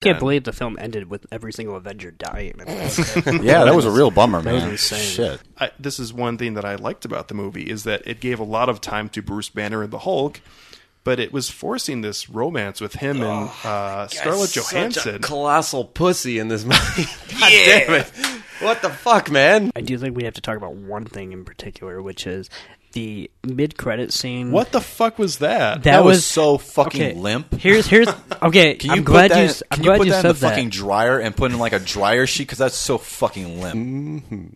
can't believe the film ended with every single Avenger dying. I Yeah, that was a real bummer, man. was insane. Shit. I, this is one thing that I liked about the movie is that it gave a lot of time to Bruce Banner and the Hulk, but it was forcing this romance with him and uh, Scarlett Such a Johansson. colossal pussy in this movie. God damn it! What the fuck, man? I do think we have to talk about one thing in particular, which is the mid-credit scene. what the fuck was that? That, That was was so fucking okay, limp. Here's here's okay. Can you I'm put glad that, you. in- s- I'm can glad you put you that said in the that. fucking dryer and put in like a dryer sheet because that's so fucking limp. Mm-hmm.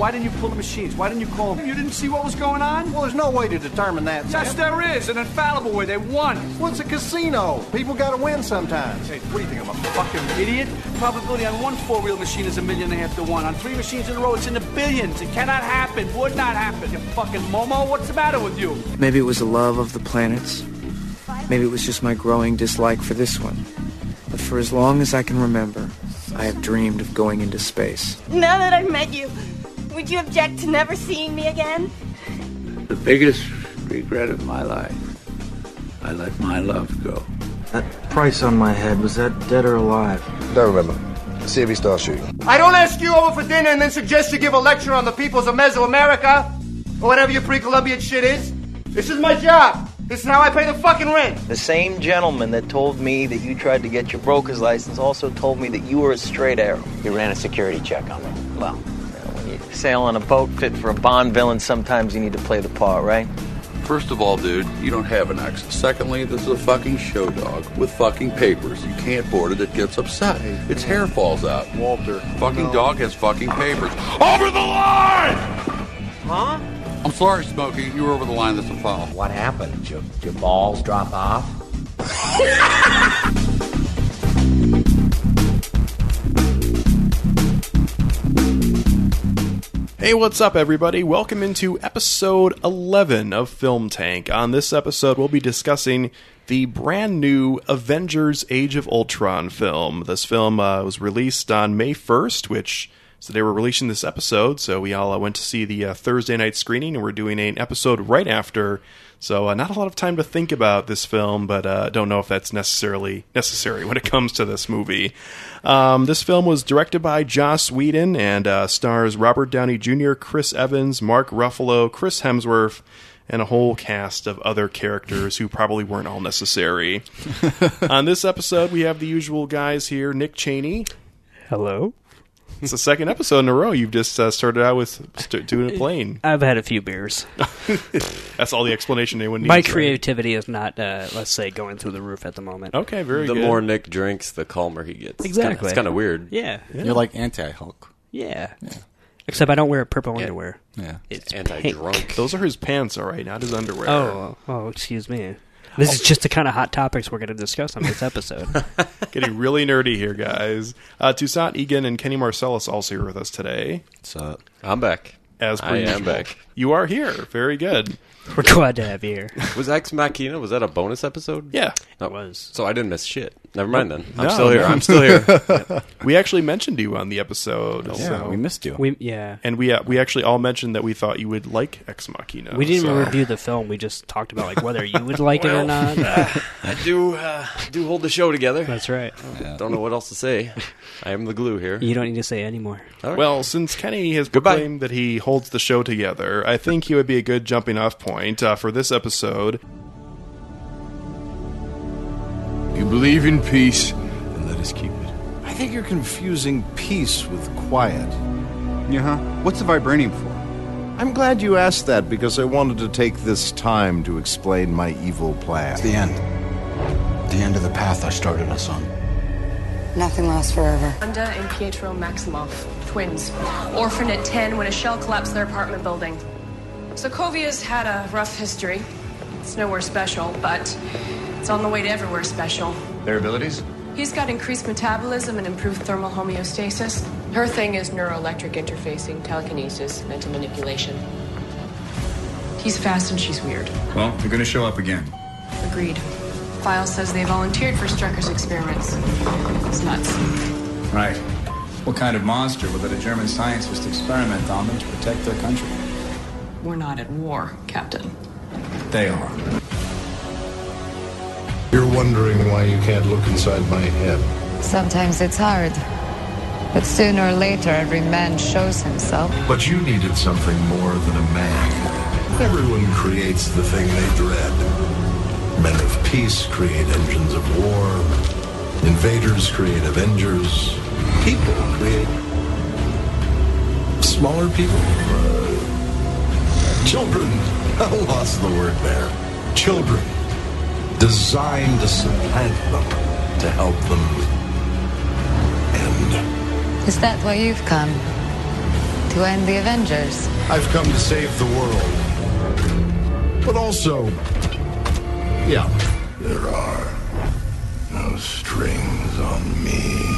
Why didn't you pull the machines? Why didn't you call them? You didn't see what was going on? Well, there's no way to determine that. Yes, Sam. there is. An infallible way. They won. Well, it's a casino. People got to win sometimes. Hey, what do you think? I'm a fucking idiot? Probability on one four-wheel machine is a million and a half to one. On three machines in a row, it's in the billions. It cannot happen. Would not happen. You fucking Momo. What's the matter with you? Maybe it was the love of the planets. Maybe it was just my growing dislike for this one. But for as long as I can remember, I have dreamed of going into space. Now that I've met you, would you object to never seeing me again? The biggest regret of my life, I let my love go. That price on my head, was that dead or alive? Don't remember. See if he starts shooting. I don't ask you over for dinner and then suggest you give a lecture on the peoples of Mesoamerica or whatever your pre-Columbian shit is. This is my job. This is how I pay the fucking rent. The same gentleman that told me that you tried to get your broker's license also told me that you were a straight arrow. He ran a security check on me. Well, sail on a boat fit for a Bond villain, sometimes you need to play the part, right? First of all, dude, you don't have an ex. Secondly, this is a fucking show dog with fucking papers. You can't board it, it gets upset. Its hair falls out. Walter. Fucking dog has fucking papers. Over the line! Huh? I'm sorry, Smokey. You were over the line. That's a foul. What happened? Did your, your balls drop off? Hey, what's up, everybody? Welcome into episode 11 of Film Tank. On this episode, we'll be discussing the brand new Avengers Age of Ultron film. This film uh, was released on May 1st, which so they were releasing this episode, so we all uh, went to see the uh, Thursday night screening, and we're doing an episode right after. So uh, not a lot of time to think about this film, but uh, don't know if that's necessarily necessary when it comes to this movie. Um, this film was directed by Joss Whedon and uh, stars Robert Downey Jr., Chris Evans, Mark Ruffalo, Chris Hemsworth, and a whole cast of other characters who probably weren't all necessary. On this episode, we have the usual guys here: Nick Cheney. Hello. It's the second episode in a row you've just uh, started out with st- doing a plane. I've had a few beers. That's all the explanation anyone needs. My right? creativity is not, uh, let's say, going through the roof at the moment. Okay, very The good. more Nick drinks, the calmer he gets. Exactly. It's kind of weird. Yeah. You're like anti-Hulk. Yeah. Except I don't wear purple underwear. Yeah. It's Anti-drunk. Those are his pants, all right, not his underwear. Oh, oh, excuse me. This is just the kind of hot topics we're going to discuss on this episode. Getting really nerdy here, guys. Uh, Toussaint Egan and Kenny Marcellus also here with us today. So I'm back. As per I am usual. back. You are here. Very good. we're glad to have you here. Was Ex Machina? Was that a bonus episode? Yeah. That was. So I didn't miss shit. Never mind then. I'm No, still here. no. I'm still here. We actually mentioned you on the episode. yeah, so- we missed you. We yeah. and we uh, we actually all mentioned that we thought you would like Ex Machina. We didn't so- even review the film. We just talked about like whether you would like it or not. I do uh, do hold the show together. That's right. Don't know what else to say. I am the glue here. You don't need to say anymore. All right. Well, since Kenny has Goodbye. proclaimed that he holds the show together, I think he would be a good jumping off point uh, for this episode. Believe in peace, then let us keep it. I think you're confusing peace with quiet. Yeah, huh? What's the vibranium for? I'm glad you asked that because I wanted to take this time to explain my evil plan. The end. The end of the path I started us on. Nothing lasts forever. Wanda and Pietro Maximoff, twins. Orphaned at 10 when a shell collapsed their apartment building. Sokovia's had a rough history. It's nowhere special, but it's on the way to everywhere special. Their abilities? He's got increased metabolism and improved thermal homeostasis. Her thing is neuroelectric interfacing, telekinesis, mental manipulation. He's fast and she's weird. Well, they're gonna show up again. Agreed. File says they volunteered for Strucker's experiments. It's nuts. Right. What kind of monster would let a German scientist experiment on them to protect their country? We're not at war, Captain. They are. You're wondering why you can't look inside my head. Sometimes it's hard. But sooner or later, every man shows himself. But you needed something more than a man. Everyone creates the thing they dread. Men of peace create engines of war. Invaders create avengers. People create smaller people. Children. I lost the word there. Children. Designed to supplant them, to help them end. Is that why you've come? To end the Avengers? I've come to save the world. But also, yeah, there are no strings on me.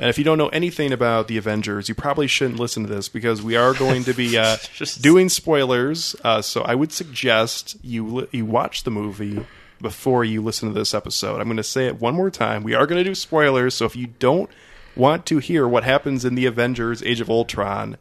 And if you don't know anything about the Avengers, you probably shouldn't listen to this because we are going to be uh, doing spoilers. Uh, so I would suggest you li- you watch the movie before you listen to this episode. I'm going to say it one more time. We are going to do spoilers. So if you don't want to hear what happens in the Avengers: Age of Ultron,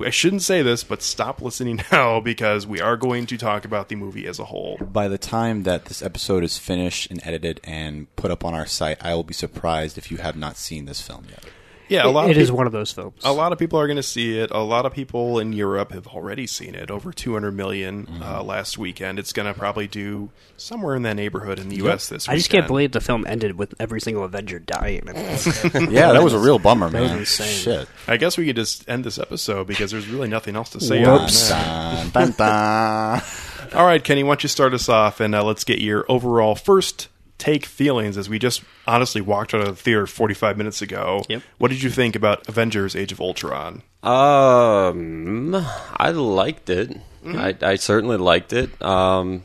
I shouldn't say this, but stop listening now because we are going to talk about the movie as a whole. By the time that this episode is finished and edited and put up on our site, I will be surprised if you have not seen this film yet. Yeah, a lot. It of is one of those films. A lot of people are going to see it. A lot of people in Europe have already seen it. Over 200 million Mm-hmm. uh, last weekend. It's going to probably do somewhere in that neighborhood in the U.S. this Weekend. I just can't believe the film ended with every single Avenger dying. I Yeah, that was a real bummer, That was man. insane. Shit. I guess we could just end this episode because there's really nothing else to say. Whoops. Dun, dun, dun. All right, Kenny, why don't you start us off and uh, let's get your overall first take feelings as we just honestly walked out of the theater 45 minutes ago. Yep. What did you think about Avengers: Age of Ultron? Um, I liked it. I, I certainly liked it. Um,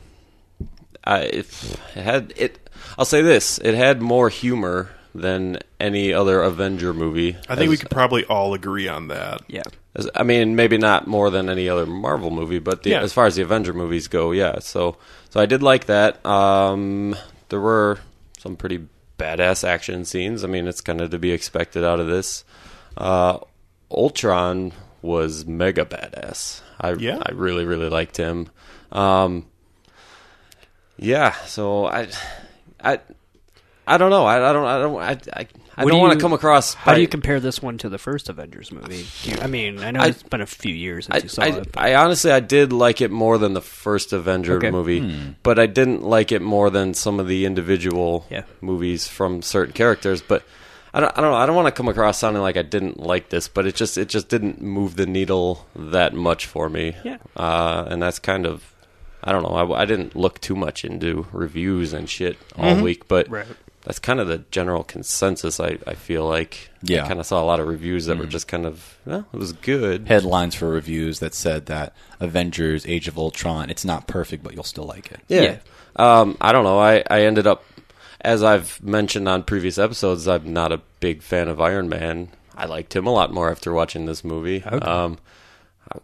I it had it. I'll say this: it had more humor than any other Avenger movie. I think we could probably all agree on that. yeah. as- I mean, maybe not more than any other Marvel movie, but the, Yeah. as far as the Avenger movies go, yeah. So, so I did like that. Um, there were some pretty badass action scenes. I mean, it's kind of to be expected out of this. Uh, Ultron was mega badass. I Yeah? I really really liked him. Um, yeah. So I I I don't know. I, I don't I don't I I, I What don't want to come across. How do you compare this one to the first Avengers movie? Do you, I mean, I know I- it's been a few years since I, you saw I, it. but- I honestly I did like it more than the first Avenger Okay. movie, Hmm. but I didn't like it more than some of the individual Yeah. movies from certain characters. But I don't, I don't know. I don't want to come across sounding like I didn't like this, but it just it just didn't move the needle that much for me. Yeah. uh, and that's kind of I don't know. I, I didn't look too much into reviews and shit all Mhm. week, but Right. That's kind of the general consensus. I, I feel like Yeah. I kind of saw a lot of reviews that were Mhm. just kind of well, it was good. Headlines for reviews that said that Avengers: Age of Ultron, it's not perfect, but you'll still like it. Yeah. Um, I don't know. I, I ended up, as I've mentioned on previous episodes, I'm not a big fan of Iron Man. I liked him a lot more after watching this movie. Okay. Um,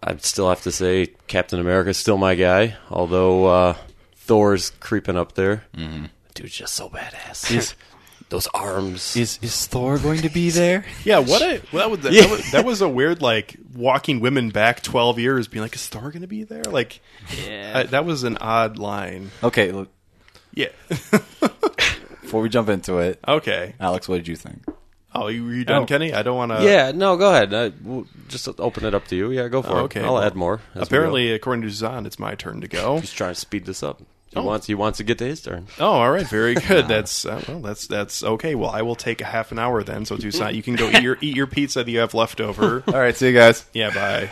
I, I still have to say Captain America is still my guy, although uh, Thor's creeping up there. Mm-hmm. Dude's just so badass. Is- Those arms. Is is Thor going to be there? Yeah, what a well, that was, Yeah. that was that was a weird like walking women back twelve years, being like, "Is Thor going to be there?" Like, Yeah. I- that was an odd line. Okay, look, Yeah. before we jump into it, okay. Alex, what did you think? Oh, you, you done, Oh. Kenny? I don't want to. yeah, no, go ahead. I, we'll just open it up to you. Yeah, go for Oh, it. okay. I'll well, add more. as we go. Apparently, according to Zahn, it's my turn to go. he's trying to speed this up. He Oh. wants he wants to get to his turn. Oh, all right, very good. That's uh, well, that's that's okay. Well, I will take a half an hour then. So, Toussaint, you can go eat your eat your pizza that you have left over. All right, see you guys. Yeah, bye.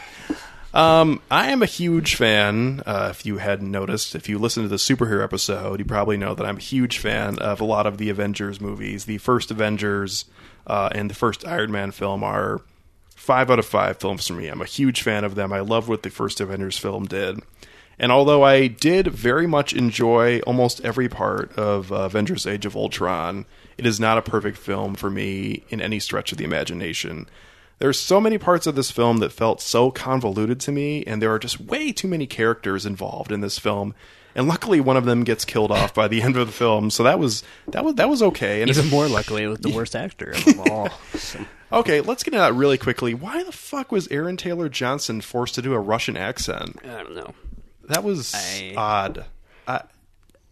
Um, I am a huge fan. Uh, if you hadn't noticed, if you listened to the superhero episode, you probably know that I'm a huge fan of a lot of the Avengers movies. The first Avengers uh, and the first Iron Man film are five out of five films for me. I'm a huge fan of them. I love what the first Avengers film did. And although I did very much enjoy almost every part of uh, Avengers Age of Ultron, it is not a perfect film for me in any stretch of the imagination. There are so many parts of this film that felt so convoluted to me, and there are just way too many characters involved in this film. And luckily, one of them gets killed off by the end of the film, so that was that was that was okay. And Even more luckily, it was the worst actor of them all. Okay, let's get into that really quickly. Why the fuck was Aaron Taylor Johnson forced to do a Russian accent? I don't know. That was I- odd. I,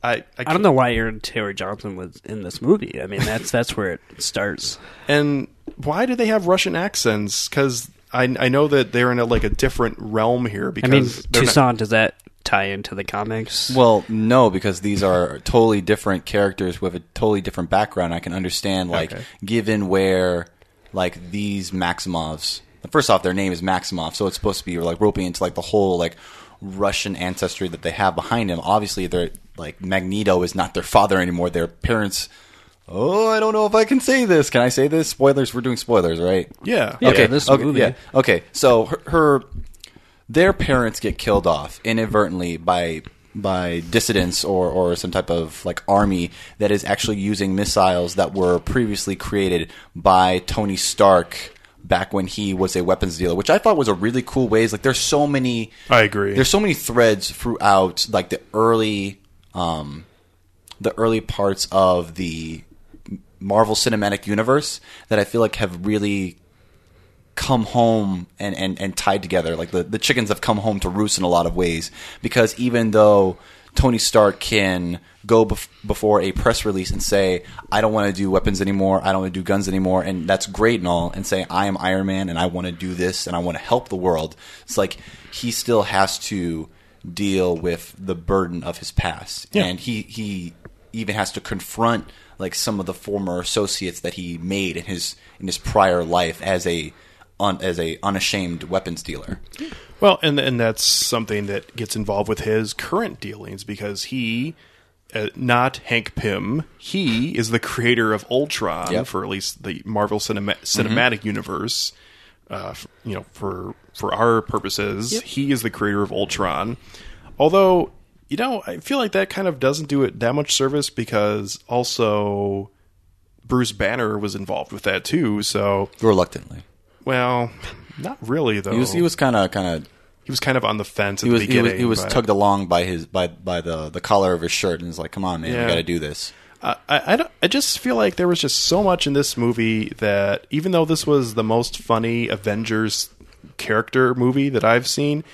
I, I, I don't know why Aaron Taylor Johnson was in this movie. I mean, that's that's where it starts. And why do they have Russian accents? Because I, I know that they're in a, like a different realm here. I mean, they're not- Does that tie into the comics? Well, no, because these are totally different characters with a totally different background. I can understand, like, Okay. given where, like, these Maximoffs. First off, their name is Maximoff, so it's supposed to be like roping into like the whole like Russian ancestry that they have behind him. Obviously, they're like Magneto is not their father anymore. Their parents. Oh, I don't know if I can say this. Can I say this? Spoilers. We're doing spoilers, right? Yeah. Okay. Yeah, this okay, movie. Yeah. Okay. So her, her, their parents get killed off inadvertently by by dissidents or or some type of like army that is actually using missiles that were previously created by Tony Stark back when he was a weapons dealer, which I thought was a really cool ways. Like there's so many I agree. There's so many threads throughout like the early um the early parts of the Marvel Cinematic Universe that I feel like have really come home and, and, and tied together. Like the, the chickens have come home to roost in a lot of ways because even though Tony Stark can go bef- before a press release and say, I don't want to do weapons anymore, I don't want to do guns anymore, and that's great and all, and say, I am Iron Man and I want to do this and I want to help the world, it's like he still has to deal with the burden of his past. Yeah. And he, he even has to confront like some of the former associates that he made in his in his prior life as a un, as a unashamed weapons dealer. Well, and and that's something that gets involved with his current dealings because he, uh, not Hank Pym, he is the creator of Ultron Yep. for at least the Marvel cinema- cinematic universe. Uh, f- you know, for for our purposes, he is the creator of Ultron. Although, you know, I feel like that kind of doesn't do it that much service because also Bruce Banner was involved with that too. So reluctantly. Well, not really though. He was he was kind of kind of he was kind of on the fence at he was the he was, beginning. he was but- tugged along by his by by the the collar of his shirt and was like, "Come on, man, Yeah. we got to do this." I, I, don't- I just feel like there was just so much in this movie that even though this was the most funny Avengers character movie that I've seen,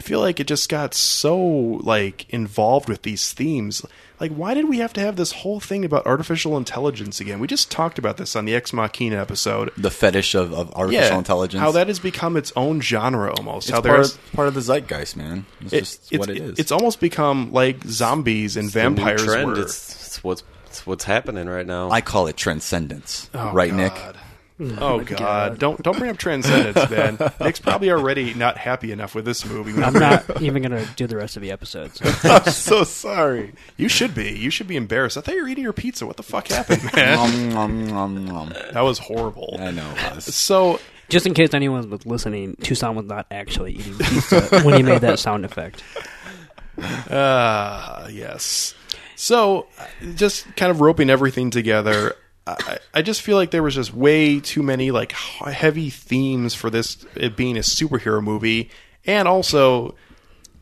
I feel like it just got so like involved with these themes. Like, why did we have to have this whole thing about artificial intelligence again? We just talked about this on the Ex Machina episode. The fetish of, of artificial Yeah, intelligence. How that has become its own genre almost. it's how part there's of, part of the zeitgeist, man. It's just what it is. It's almost become like zombies and It's the new vampires trend. were. It's, it's what's it's what's happening right now. I call it transcendence, Oh, right, Nick? God. Oh God! Don't don't bring up Transcendence, man. Nick's probably already not happy enough with this movie. I'm not even going to do the rest of the episodes. I'm so sorry. You should be. You should be embarrassed. I thought you were eating your pizza. What the fuck happened, man? Nom, nom, nom, that was horrible. I know. it was. So Just in case anyone was listening, Toussaint was not actually eating pizza when he made that sound effect. Ah, yes. So, uh, just kind of roping everything together. I, I just feel like there was just way too many like heavy themes for this it being a superhero movie, and also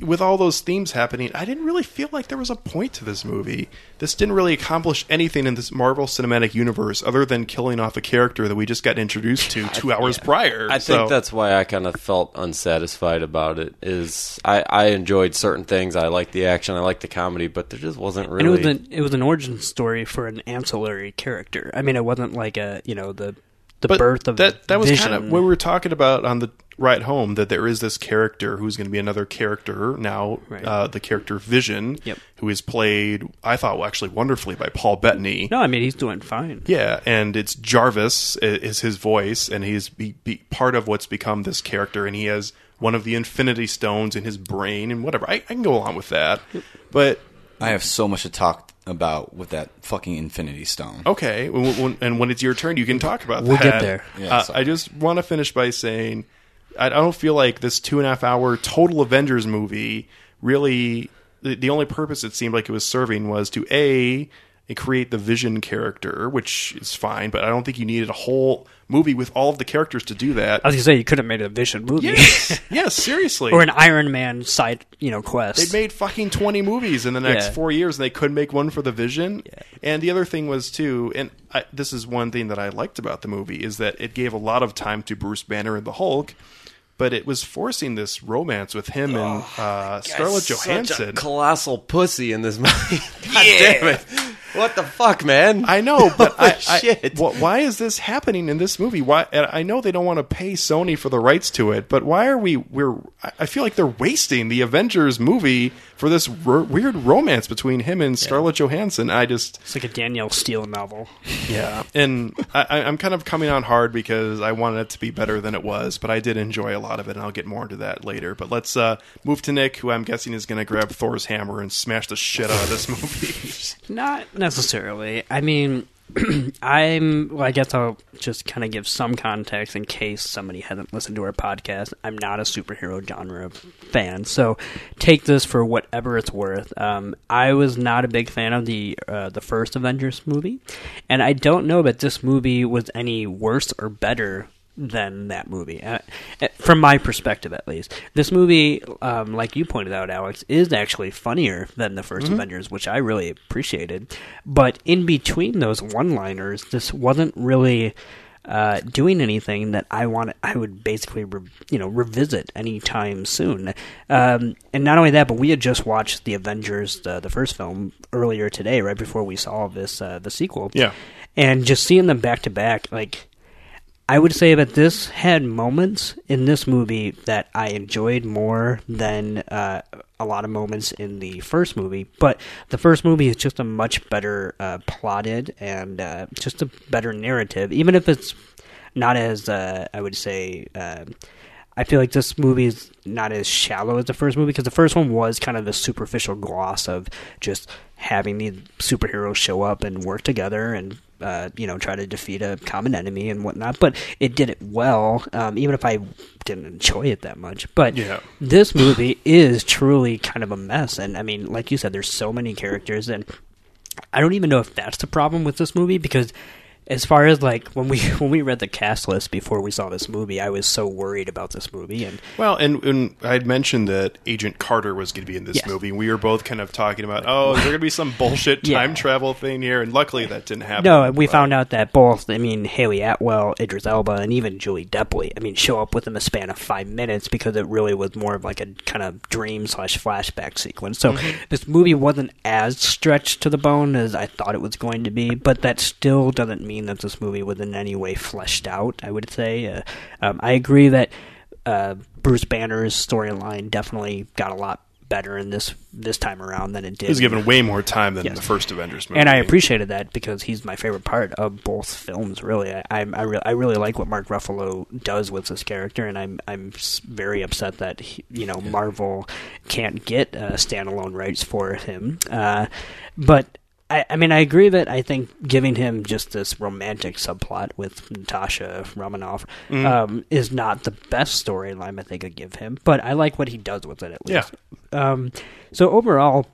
with all those themes happening, I didn't really feel like there was a point to this movie. This didn't really accomplish anything in this Marvel Cinematic Universe other than killing off a character that we just got introduced to two hours prior. I So- think that's why I kind of felt unsatisfied about it. Is I, I enjoyed certain things. I liked the action. I liked the comedy, but there just wasn't And it was really. an it was an origin story for an ancillary character. I mean, it wasn't like a you know the the But birth of that that was Vision. kind of what we were talking about on the ride home that there is this character who's going to be another character now Right. uh, the character Vision Yep. who is played I thought actually wonderfully by Paul Bettany No, I mean he's doing fine. yeah and it's Jarvis is his voice and he's be, be part of what's become this character and he has one of the Infinity Stones in his brain and whatever I, I can go along with that but I have so much to talk about with that fucking Infinity Stone. Okay, when, when, and when it's your turn, you can talk about that. We'll get there. Yeah, Uh, sorry. I just want to finish by saying I, don't feel like this two and a half hour total Avengers movie really. The, the only purpose it seemed like it was serving was to a create the Vision character, which is fine, but I don't think you needed a whole movie with all of the characters to do that. I was gonna say you could have made a Vision movie, Yes, yes, seriously. or an Iron Man side, you know, quest. They made fucking 20 movies in the next Yeah. four years, and they couldn't make one for the Vision. And the other thing was, too, and I, this is one thing that I liked about the movie, is that it gave a lot of time to Bruce Banner and the Hulk, but it was forcing this romance with him and uh, Scarlett Johansson. colossal pussy in this movie. God damn it! What the fuck, man? I know, but I, I, shit. wh- why is this happening in this movie? Why? And I know they don't want to pay Sony for the rights to it, but why are we? We're. I I feel like they're wasting the Avengers movie for this r- weird romance between him and Scarlett Johansson. I just. It's like a Danielle Steel novel. Yeah, and I, I- I'm kind of coming on hard because I wanted it to be better than it was, but I did enjoy a lot of it, and I'll get more into that later. But let's uh, move to Nick, who I'm guessing is going to grab Thor's hammer and smash the shit out of this movie. Not necessarily. I mean, I'm. Well, I guess I'll just kind of give some context in case somebody hasn't listened to our podcast. I'm not a superhero genre fan, so take this for whatever it's worth. Um, I was not a big fan of the uh, the first Avengers movie, and I don't know that this movie was any worse or better than that movie, uh, uh, from my perspective at least. This movie, um, like you pointed out, Alex, is actually funnier than the 1st Avengers, which I really appreciated. But in between those one-liners, this wasn't really uh, doing anything that I want. I would basically, re- you know, revisit anytime soon. Um, and not only that, but we had just watched the Avengers, the, the first film, earlier today, right before we saw this uh, the sequel. Yeah. and just seeing them back to back, like. I would say that this had moments in this movie that I enjoyed more than uh, a lot of moments in the first movie. But the first movie is just a much better uh, plotted and uh, just a better narrative, even if it's not as uh, I would say. Uh, I feel like this movie is not as shallow as the first movie because the first one was kind of the superficial gloss of just having the superheroes show up and work together and uh, you know try to defeat a common enemy and whatnot. But it did it well, um, even if I didn't enjoy it that much. But Yeah. this movie is truly kind of a mess, and I mean, like you said, there's so many characters, and I don't even know if that's the problem with this movie because. As far as like when we when we read the cast list before we saw this movie, I was so worried about this movie, and Well, and, and I had mentioned that Agent Carter was going to be in this Yes. movie. We were both kind of talking about, oh, is there going to be some bullshit Yeah. time travel thing here? And luckily that didn't happen. No, we But- found out that both, I mean, Hayley Atwell, Idris Elba, and even Julie Delpy, I mean, show up within the span of five minutes because it really was more of like a kind of dream slash flashback sequence. So mm-hmm. this movie wasn't as stretched to the bone as I thought it was going to be, but that still doesn't mean that this movie was in any way fleshed out, I would say. Uh, um, I agree that uh, Bruce Banner's storyline definitely got a lot better in this this time around than it did. He was given way more time than Yes. the first Avengers movie. And I appreciated that because he's my favorite part of both films. Really, I I, I, re- I really like what Mark Ruffalo does with this character, and I'm I'm very upset that he, you know Marvel can't get uh, standalone rights for him. Uh, but I, I mean, I agree that I think giving him just this romantic subplot with Natasha Romanoff Mhm. um, is not the best storyline I think I give him. But I like what he does with it at Yeah. least. Um, so overall,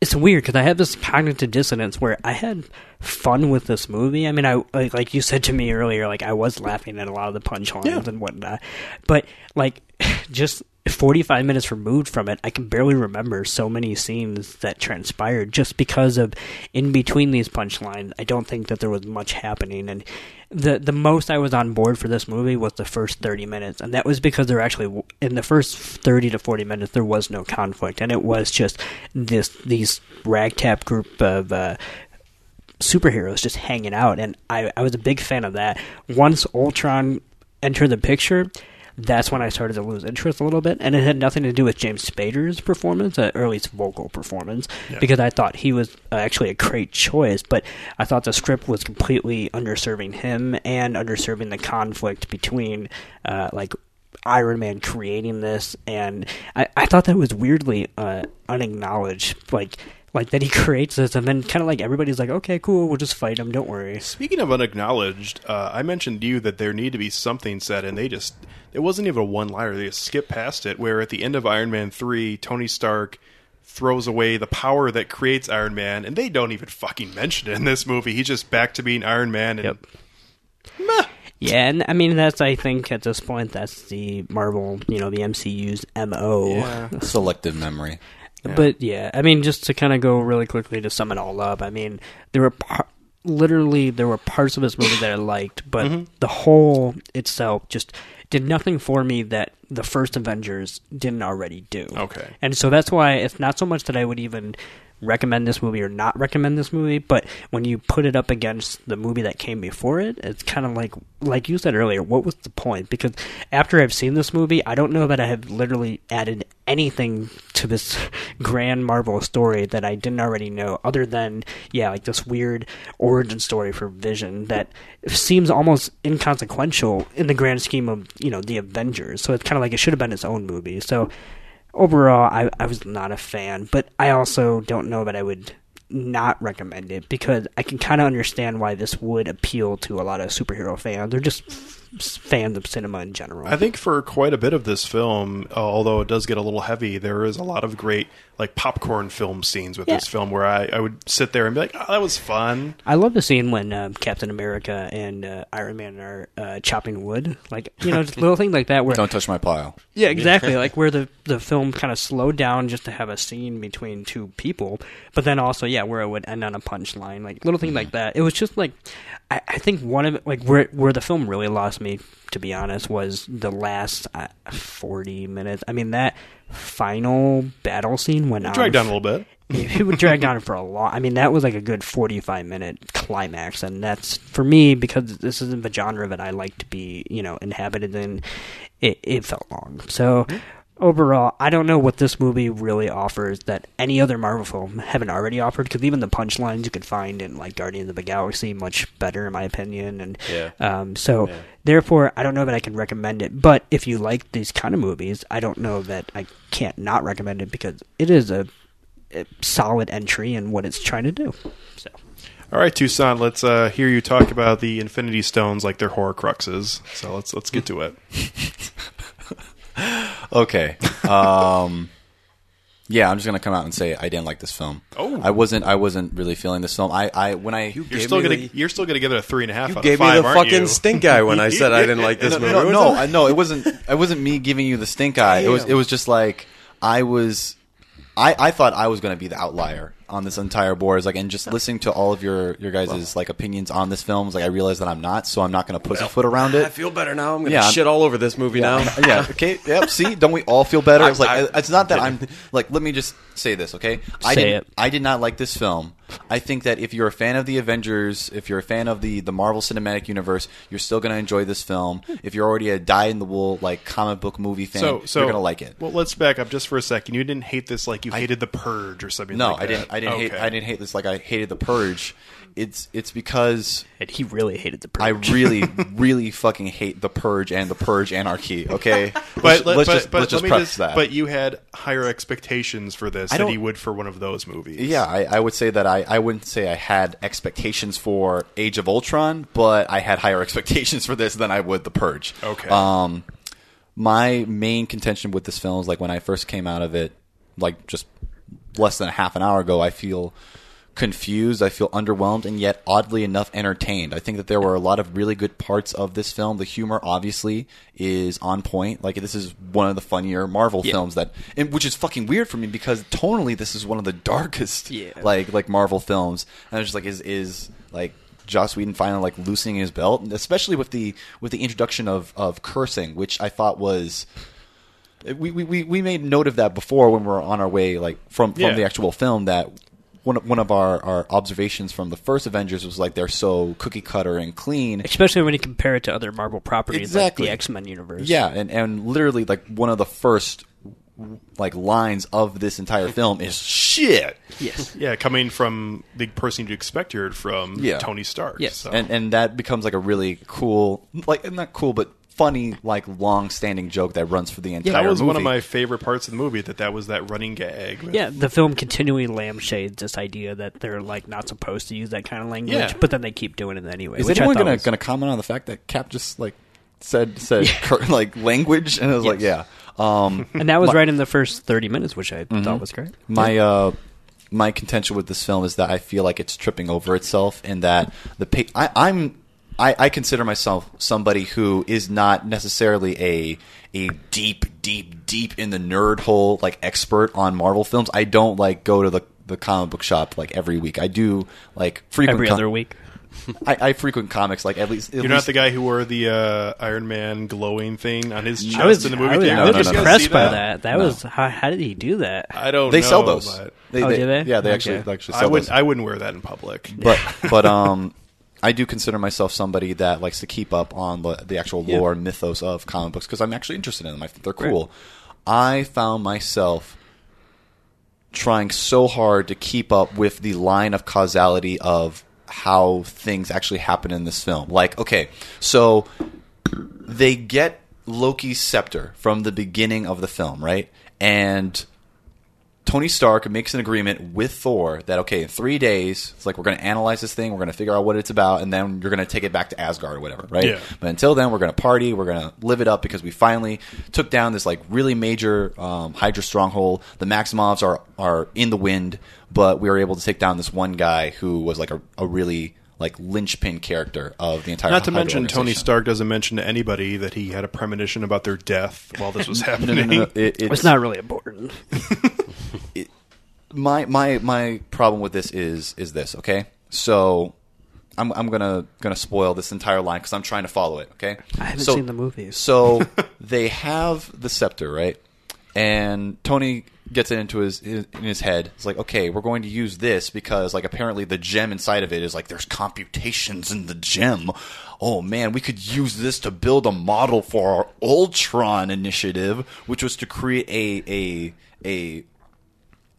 it's weird because I have this cognitive dissonance where I had fun with this movie. I mean, I like, like you said to me earlier, like I was laughing at a lot of the punchlines Yeah. and whatnot, but like just. 45 minutes removed from it, I can barely remember so many scenes that transpired just because of in between these punchlines. I don't think that there was much happening. And the the most I was on board for this movie was the first 30 minutes. And that was because there actually, in the first 30 to 40 minutes, there was no conflict. And it was just this these ragtag group of. Uh, superheroes just hanging out and I, I was a big fan of that once ultron entered the picture that's when i started to lose interest a little bit and it had nothing to do with james spader's performance uh, or at least vocal performance Yeah. because i thought he was uh, actually a great choice but i thought the script was completely underserving him and underserving the conflict between uh, like Iron Man creating this, and I, I thought that was weirdly uh, unacknowledged. Like, like that he creates this, and then kind of like everybody's like, okay, cool, we'll just fight him. Don't worry. Speaking of unacknowledged, uh, I mentioned to you that there need to be something said, and they just it wasn't even a one liner. They just skipped past it. Where at the end of Iron Man three, Tony Stark throws away the power that creates Iron Man, and they don't even fucking mention it in this movie. He's just back to being Iron Man, and Yeah, and I mean that's I think at this point that's the Marvel, you know, the MCU's mo. Yeah. Selective memory. But yeah, I mean, just to kind of go really quickly to sum it all up, I mean, there were par- literally there were parts of this movie that I liked, but Mhm. the whole itself just did nothing for me that the first Avengers didn't already do. Okay. And so that's why it's not so much that I would even recommend this movie or not recommend this movie, but when you put it up against the movie that came before it, it's kind of like like you said earlier, what was the point? Because after I've seen this movie, I don't know that I have literally added anything to this grand Marvel story that I didn't already know other than yeah, like this weird origin story for Vision that seems almost inconsequential in the grand scheme of, you know, the Avengers. So it's kind of like it should have been its own movie. So overall, I, I was not a fan, but I also don't know that I would not recommend it because I can kind of understand why this would appeal to a lot of superhero fans. They're just fans of cinema in general. I think for quite a bit of this film, uh, although it does get a little heavy, there is a lot of great like popcorn film scenes with Yeah. this film where I, I would sit there and be like, "Oh, that was fun." I love the scene when um, Captain America and uh, Iron Man are uh, chopping wood, like you know, just little things like that. Where Don't touch my pile. Yeah, exactly. like where the the film kind of slowed down just to have a scene between two people, but then also yeah, where it would end on a punchline, like little things like that. It was just like I, I think one of it, like where where the film really lost me, to be honest, was the last uh, forty minutes. I mean that final battle scene went on dragged on a little bit. it would drag on for a long. I mean, that was like a good forty-five minute climax, and that's for me because this isn't the genre that I like to be, you know, inhabited in. It it felt long. So overall, I don't know what this movie really offers that any other Marvel film haven't already offered. Because even the punchlines you could find in like Guardians of the Galaxy much better, in my opinion. And Yeah. um, so therefore, I don't know that I can recommend it. But if you like these kind of movies, I don't know that I can't not recommend it because it is a a solid entry in what it's trying to do. So All right, Toussaint, let's uh, hear you talk about the Infinity Stones like they're horcruxes. So let's let's get to it. Okay. Um, yeah, I'm just gonna come out and say I didn't like this film. Oh. I wasn't. I wasn't really feeling this film. I, I when I You're still gonna you're still gonna give it a three and a half. You out gave of me the aren't fucking you? stink eye when I said I didn't like this no, movie. No, no, it? I, no, it wasn't. It wasn't me giving you the stink eye. It was. It was just like I was. I, I thought I was going to be the outlier on this entire board. It's like, and just listening to all of your your guys' like opinions on this film, is like I realize that I'm not, so I'm not going to pussyfoot around it. I feel better now. I'm gonna Yeah, I'm- shit all over this movie yeah, now. yeah. Okay. Yep. See, don't we all feel better? I- It's like I- it's not that I'm like. Let me just say this, okay? I Say didn't. it. I did not like this film. I think that if you're a fan of the Avengers, if you're a fan of the the Marvel Cinematic Universe, you're still going to enjoy this film. If you're already a die in the wool like comic book movie fan, So, so you're going to like it. Well, let's back up just for a second. You didn't hate this like you hated the Purge or something. No, like I that. didn't. I didn't hate. I didn't hate this like I hated the Purge. It's it's because and he really hated the purge. I really really fucking hate the Purge and the Purge Anarchy. Okay, But, let's, let, let's but, just but let's just let preface just, that. But you had higher expectations for this I than don't- you would for one of those movies. Yeah, I, I would say that I, I wouldn't say I had expectations for Age of Ultron, but I had higher expectations for this than I would The Purge. Okay. Um, my main contention with this film is like when I first came out of it, like just less than a half an hour ago, I feel confused, I feel underwhelmed, and yet oddly enough entertained. I think that there were a lot of really good parts of this film. The humor obviously is on point. Like this is one of the funnier Marvel films that, and, which is fucking weird for me because tonally this is one of the darkest Yeah. like like Marvel films. And I was just like, is is like Joss Whedon finally like loosening his belt, and especially with the with the introduction of of cursing, which I thought was. We, we, we- we made note of that before when we were on our way like from, from Yeah. the actual film that one of, one of our, our observations from the first Avengers was like they're so cookie cutter and clean. Especially when you compare it to other Marvel properties Exactly. like the X Men universe. Yeah, and, and literally like one of the first like lines of this entire film is shit. Yes. Yeah, coming from the person you'd expect you heard from, Yeah. Tony Stark. Yes. so. And and that becomes like a really cool like not cool but funny, like long-standing joke that runs for the entire. Yeah, that was one of my favorite parts of the movie. That that was that running gag. with- Yeah, the film continually lampshades this idea that they're like not supposed to use that kind of language, Yeah. but then they keep doing it anyway. Is anyone gonna was- gonna comment on the fact that Cap just like said said cur- like language and I was like, yeah. Um, and that was my- right in the first thirty minutes, which I Mhm. thought was great. My uh, my contention with this film is that I feel like it's tripping over itself, and that the pa- I, I'm I, I consider myself somebody who is not necessarily a a deep, deep, deep in the nerd hole like expert on Marvel films. I don't like go to the the comic book shop like every week. I do like frequent Every com- other week. I, I frequent comics like at least. At You're not the guy who wore the uh, Iron Man glowing thing on his chest I was, in the movie I was, theater. I was Did you impressed by that. That No. was how, how did he do that? I don't. Know. They know, sell those. but- They- oh, they- do they? Yeah, they Okay. actually they actually I sell wouldn't. those. I wouldn't wear that in public. but but um I do consider myself somebody that likes to keep up on the, the actual Yeah. lore and mythos of comic books because I'm actually interested in them. I think they're Right. cool. I found myself trying so hard to keep up with the line of causality of how things actually happen in this film. Like, okay, so they get Loki's scepter from the beginning of the film, right? And Tony Stark makes an agreement with Thor that okay, in three days, it's like we're going to analyze this thing, we're going to figure out what it's about, and then you're going to take it back to Asgard or whatever, right? Yeah. But until then, we're going to party, we're going to live it up because we finally took down this like really major um, Hydra stronghold. The Maximoffs are are in the wind, but we were able to take down this one guy who was like a, a really like linchpin character of the entire. Not to Hydra mention, Tony. Stark doesn't mention to anybody that he had a premonition about their death while this was happening. no, no, no. It- It's not really important. my my my problem with this is is this okay? So i'm i'm gonna gonna spoil this entire line because i'm trying to follow it okay? I haven't So- seen the movies. so they have the scepter right? And tony gets it into his, his in his head. It's like okay we're going to use this because like apparently the gem inside of it is like there's computations in the gem. Oh man we could use this to build a model for our ultron initiative which was to create a a a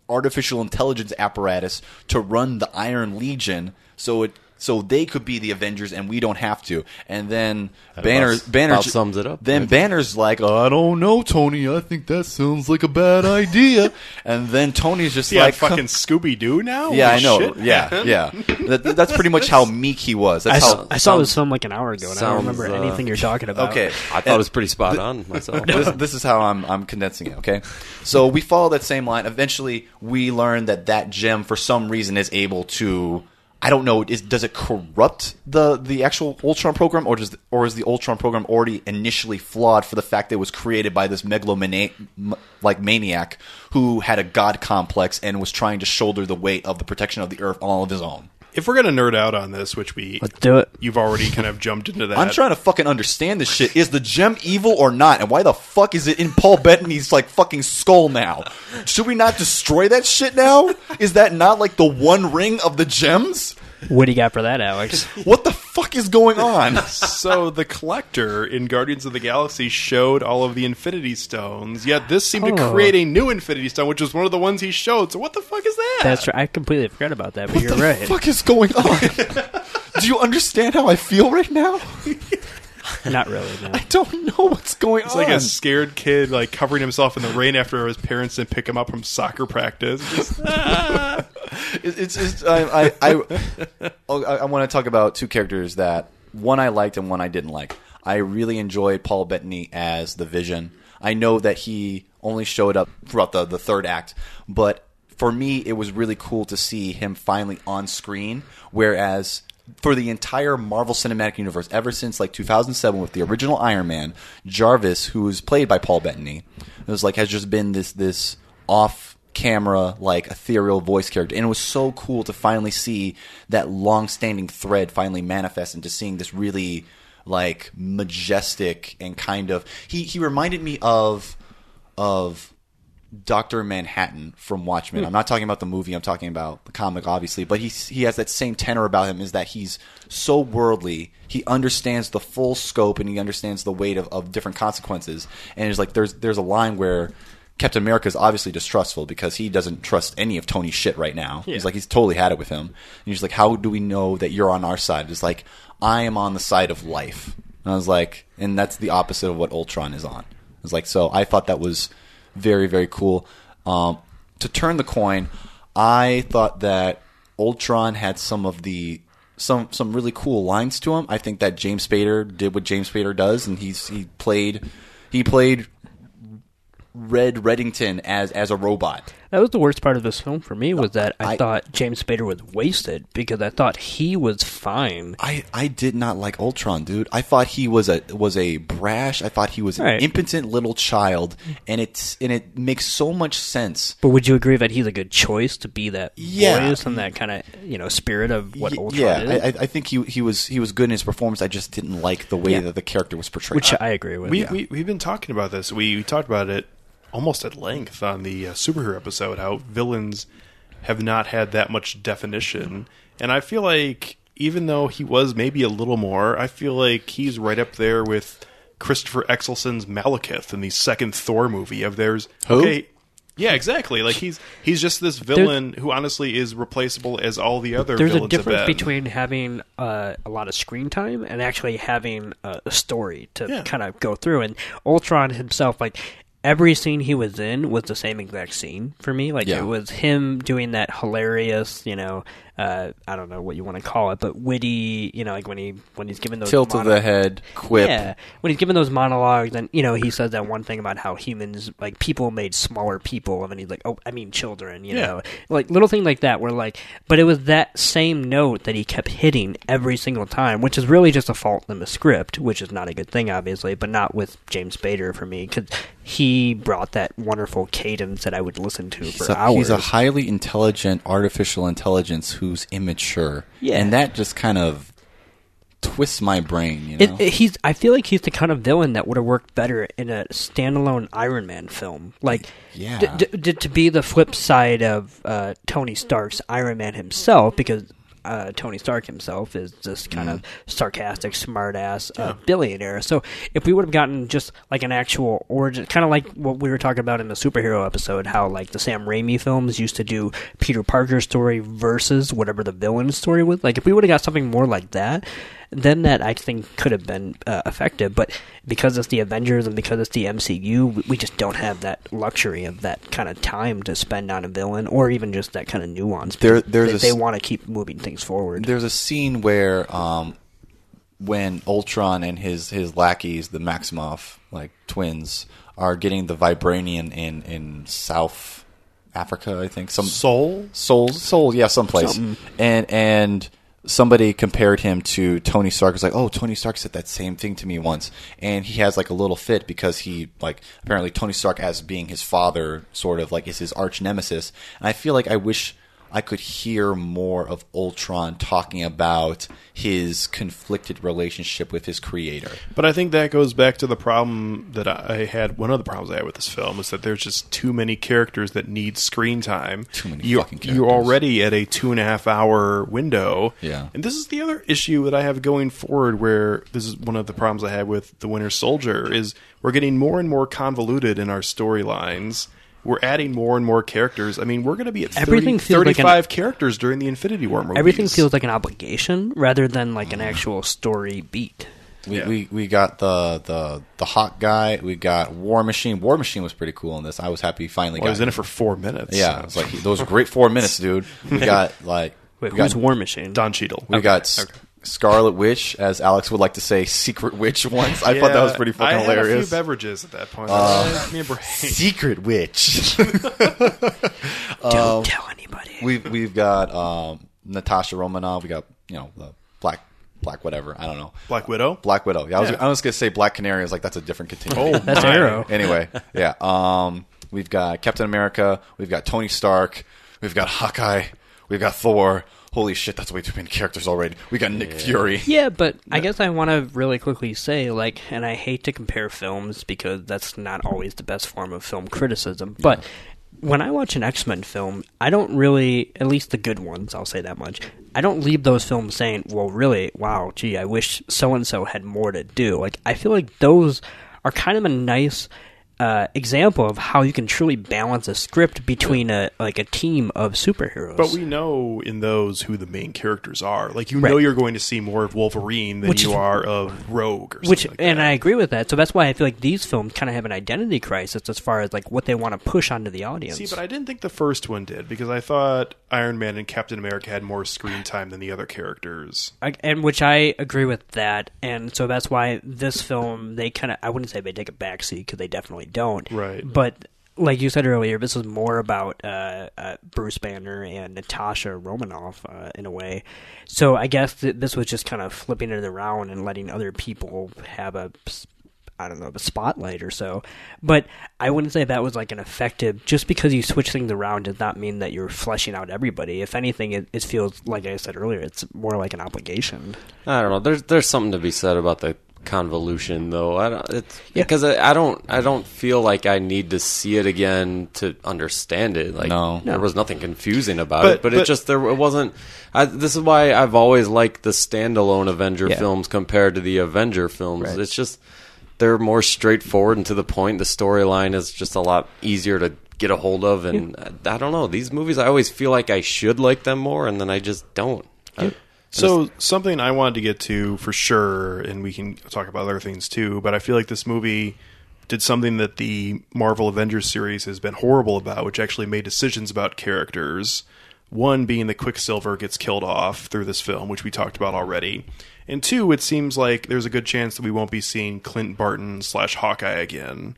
artificial intelligence apparatus to run the Iron Legion, so it so they could be the Avengers and we don't have to. And then That Banner about- Banner about sums it up, Then right? Banner's like, I don't know, Tony. I think that sounds like a bad idea. and then Tony's just yeah, like, fucking Scooby Doo now. yeah, I know. shit, yeah, yeah. That, that's pretty much how meek he was. That's I, how saw, saw this film like an hour ago, and I don't remember uh, anything you're talking about. Okay, I thought it was pretty spot on myself. this, this is how I'm I'm condensing it. Okay, so we follow that same line. Eventually, we learn that that gem, for some reason, is able to. I don't know. Is does it corrupt the the actual Ultron program, or does or is the Ultron program already initially flawed for the fact that it was created by this megalomaniac like maniac who had a god complex and was trying to shoulder the weight of the protection of the Earth all of his own? If we're gonna nerd out on this, which we Let's do it. you've already kind of jumped into that. I'm trying to fucking understand this shit. Is the gem evil or not? And why the fuck is it in Paul Bettany's like fucking skull now? Should we not destroy that shit now? Is that not like the one ring of the gems? What do you got for that, Alex? What the fuck is going on? so the collector in Guardians of the Galaxy showed all of the Infinity Stones, yet this seemed to Oh. create a new Infinity Stone, which was one of the ones he showed. So what the fuck is that? That's right. I completely forgot about that, but you're right. What the fuck is going on? Do you understand how I feel right now? Not really. No. I don't know what's going It's on. It's like a scared kid, like covering himself in the rain after his parents didn't pick him up from soccer practice. Just, ah. It- it's, it's I I I, oh, I, I want to talk about two characters that one I liked and one I didn't like. I really enjoyed Paul Bettany as the Vision. I know that he only showed up throughout the the third act, but for me it was really cool to see him finally on screen. Whereas for the entire Marvel Cinematic Universe, ever since like 2007 with the original Iron Man, Jarvis, who was played by Paul Bettany, it was like has just been this this off camera like ethereal voice character. And it was so cool to finally see that long-standing thread finally manifest into seeing this really like majestic and kind of he he reminded me of of Doctor Manhattan from Watchmen. Hmm. I'm not talking about the movie. I'm talking about the comic, obviously. But he he has that same tenor about him. Is that he's so worldly. He understands the full scope and he understands the weight of, of different consequences. And it's like there's there's a line where Captain America is obviously distrustful because he doesn't trust any of Tony's shit right now. He's like he's totally had it with him. And he's like, how do we know that you're on our side? It's like I am on the side of life. And I was like, and that's the opposite of what Ultron is on. I was like, so I thought that was very, very cool. Um, to turn the coin, I thought that Ultron had some of the some some really cool lines to him. I think that James Spader did what James Spader does, and he's he played he played Red Reddington as as a robot. That was the worst part of this film for me was that I, thought James Spader was wasted because I thought he was fine. I, I did not like Ultron, dude. I thought he was a was a brash. I thought he was an impotent little child, and it's and it makes so much sense. But would you agree that he's a good choice to be that Yeah. voice and that kind of you know spirit of what Y- Ultron yeah, is? I, I- I think he he was he was good in his performance. I just didn't like the way Yeah. that the character was portrayed. Which I agree with. We, yeah. we we've been talking about this. We, we talked about it almost at length on the uh, superhero episode. How villains have not had that much definition, and I feel like even though he was maybe a little more, I feel like he's right up there with Christopher Eccleston's Malekith in the second Thor movie. Of theirs, Who? okay. Yeah, exactly. Like he's he's just this villain who honestly is replaceable as all the other There's a villains have difference been. between having uh, a lot of screen time and actually having a, a story to Yeah. kind of go through. And Ultron himself, like every scene he was in, was the same exact scene for me. Like Yeah. it was him doing that hilarious, you know, uh, I don't know what you want to call it, but witty, you know, like when he when he's given those Tilt of the head, quip. Yeah, when he's giving those monologues, and you know, he says that one thing about how humans, like people, made smaller people, and then he's like, "Oh, I mean, children," you Yeah. know, like little thing like that. Where like, but it was that same note that he kept hitting every single time, which is really just a fault in the script, which is not a good thing, obviously, but not with James Spader for me because he brought that wonderful cadence that I would listen to for He's a, hours. he's a highly intelligent artificial intelligence who's immature. Yeah. and that just kind of twists my brain. You know, It, it- he's. I feel like he's the kind of villain that would have worked better in a standalone Iron Man film. Like, Yeah. d- d- to be the flip side of uh, Tony Stark's Iron Man himself, because uh, Tony Stark himself is this kind of sarcastic, smartass uh, billionaire. So, if we would have gotten just like an actual origin, kind of like what we were talking about in the superhero episode, how like the Sam Raimi films used to do Peter Parker's story versus whatever the villain's story was. Like, if we would have got something more like that then that I think could have been uh, effective. But because it's the Avengers and because it's the MCU, we- we just don't have that luxury of that kind of time to spend on a villain or even just that kind of nuance. There- there's they, a they want to keep moving things forward. There's a scene where um, when Ultron and his his lackeys, the Maximoff like twins, are getting the vibranium in in South Africa, I think some Seoul? Seoul, Seoul, yeah, someplace, Something. and and somebody compared him to Tony Stark. It's like, oh, Tony Stark said that same thing to me once, and he has like a little fit because he like apparently Tony Stark as being his father, sort of like is his arch nemesis, and I feel like I wish. I could hear more of Ultron talking about his conflicted relationship with his creator. But I think that goes back to the problem that I had. One of the problems I had with this film is that there's just too many characters that need screen time. Too many you, fucking characters. You're already at a two and a half hour window. Yeah. And this is the other issue that I have going forward. Where this is one of the problems I had with the Winter Soldier is we're getting more and more convoluted in our storylines. We're adding more and more characters. I mean, we're going to be at 30, Everything feels like an- 35 characters during the Infinity War movies. Everything feels like an obligation rather than like an actual story beat. We, we we got the the the hot guy. We got War Machine. War Machine was pretty cool in this. I was happy he finally Well, got. he was in it for four minutes. Yeah, it was like those great four minutes, dude. We got like Wait, we got, who's War Machine? Don Cheadle. We got S- Scarlet Witch, as Alex would like to say, Secret Witch. Once I thought that was pretty fucking I had hilarious. a few beverages at that point. Uh, Give me a break. Secret Witch. Don't tell anybody. We've we've got um, Natasha Romanoff. We got you know the black black whatever. I don't know. Black Widow. Black Widow. Yeah, I was, Yeah. I was gonna say Black Canary. I was like, that's a different continuum. Oh, That's my. Arrow. Anyway, yeah. Um, we've got Captain America. We've got Tony Stark. We've got Hawkeye. We've got Thor. Holy shit, that's way too many characters already. We got Nick Fury. Yeah, but I guess I want to really quickly say, like, and I hate to compare films because that's not always the best form of film criticism, but when I watch an X Men film, I don't really, at least the good ones, I'll say that much, I don't leave those films saying, well, really, wow, gee, I wish so and so had more to do. Like, I feel like those are kind of a nice uh, example of how you can truly balance a script between a like a team of superheroes. But we know in those who the main characters are. Like you Right. know, you're going to see more of Wolverine than Which you are of Rogue or which something. and I agree with that. So that's why I feel like these films kind of have an identity crisis as far as like what they want to push onto the audience. See, but I didn't think the first one did because I thought Iron Man and Captain America had more screen time than the other characters. I, and which I agree with that, and so that's why this film they kind of I wouldn't say they take a backseat because they definitely don't. Right. But like you said earlier, this is more about uh, uh, Bruce Banner and Natasha Romanoff uh, in a way. So I guess th- this was just kind of flipping it around and letting other people have a. I don't know, a spotlight or so. But I wouldn't say that was like an effective. Just because you switch things around does not mean that you're fleshing out everybody. If anything, it, it feels like I said earlier, it's more like an obligation. I don't know. There's there's something to be said about the convolution, though. I don't. It's yeah. because I, I don't. I don't feel like I need to see it again to understand it. Like No. there was nothing confusing about But- it, but, but- it just there it wasn't. I, this is why I've always liked the standalone Avenger Yeah. films compared to the Avenger films. It's just they're more straightforward and to the point. The storyline is just a lot easier to get a hold of, and I, I don't know. These movies, I always feel like I should like them more, and then I just don't. I- So something I wanted to get to for sure, and we can talk about other things too. But I feel like this movie did something that the Marvel Avengers series has been horrible about, which actually made decisions about characters. One being that Quicksilver gets killed off through this film, which we talked about already. And two, it seems like there's a good chance that we won't be seeing Clint Barton slash Hawkeye again.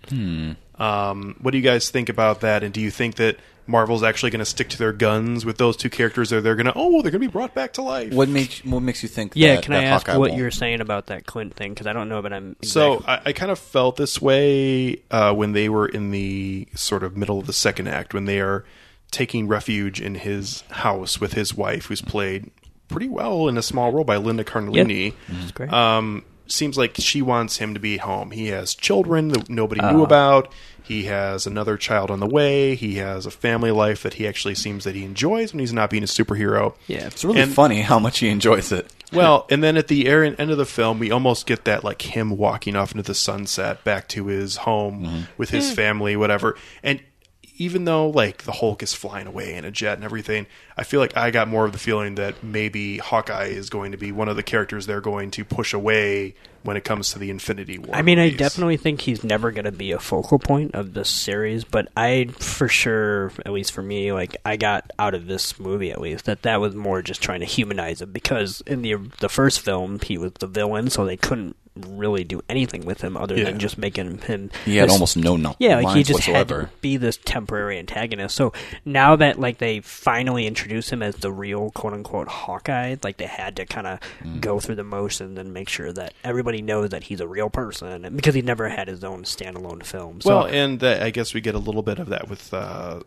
Um, what do you guys think about that? And do you think that Marvel's actually going to stick to their guns with those two characters, or they're going to oh, they're going to be brought back to life? What makes what makes you think? Yeah, that, can that I ask Hawkeye what won't? you're saying about that Clint thing? Because I don't know, but I'm So I, I kind of felt this way uh, when they were in the sort of middle of the second act, when they are taking refuge in his house with his wife, who's played pretty well in a small role by Linda Cardellini. That's great. Um, seems like she wants him to be home. He has children that nobody Uh. knew about. He has another child on the way. He has a family life that he actually seems that he enjoys when he's not being a superhero. yeah, It's really And- funny how much he enjoys it. Well, and then at the end of the film, we almost get that like him walking off into the sunset back to his home with his family, whatever. And even though like the Hulk is flying away in a jet and everything, I feel like I got more of the feeling that maybe Hawkeye is going to be one of the characters they're going to push away when it comes to the Infinity War. I mean, I definitely think he's never going to be a focal point of this series, but I, for sure, at least for me, like I got out of this movie at least that that was more just trying to humanize him because in the the first film he was the villain, so they couldn't really do anything with him other Yeah. than just making him. He had this- almost no no yeah, like he lines just had to be this temporary antagonist. So now that like they finally introduce him as the real quote unquote Hawkeye, like they had to kind of Mm. go through the motions and make sure that everybody knows that he's a real person, and because he never had his own standalone film. So Well, and uh, I guess we get a little bit of that with uh,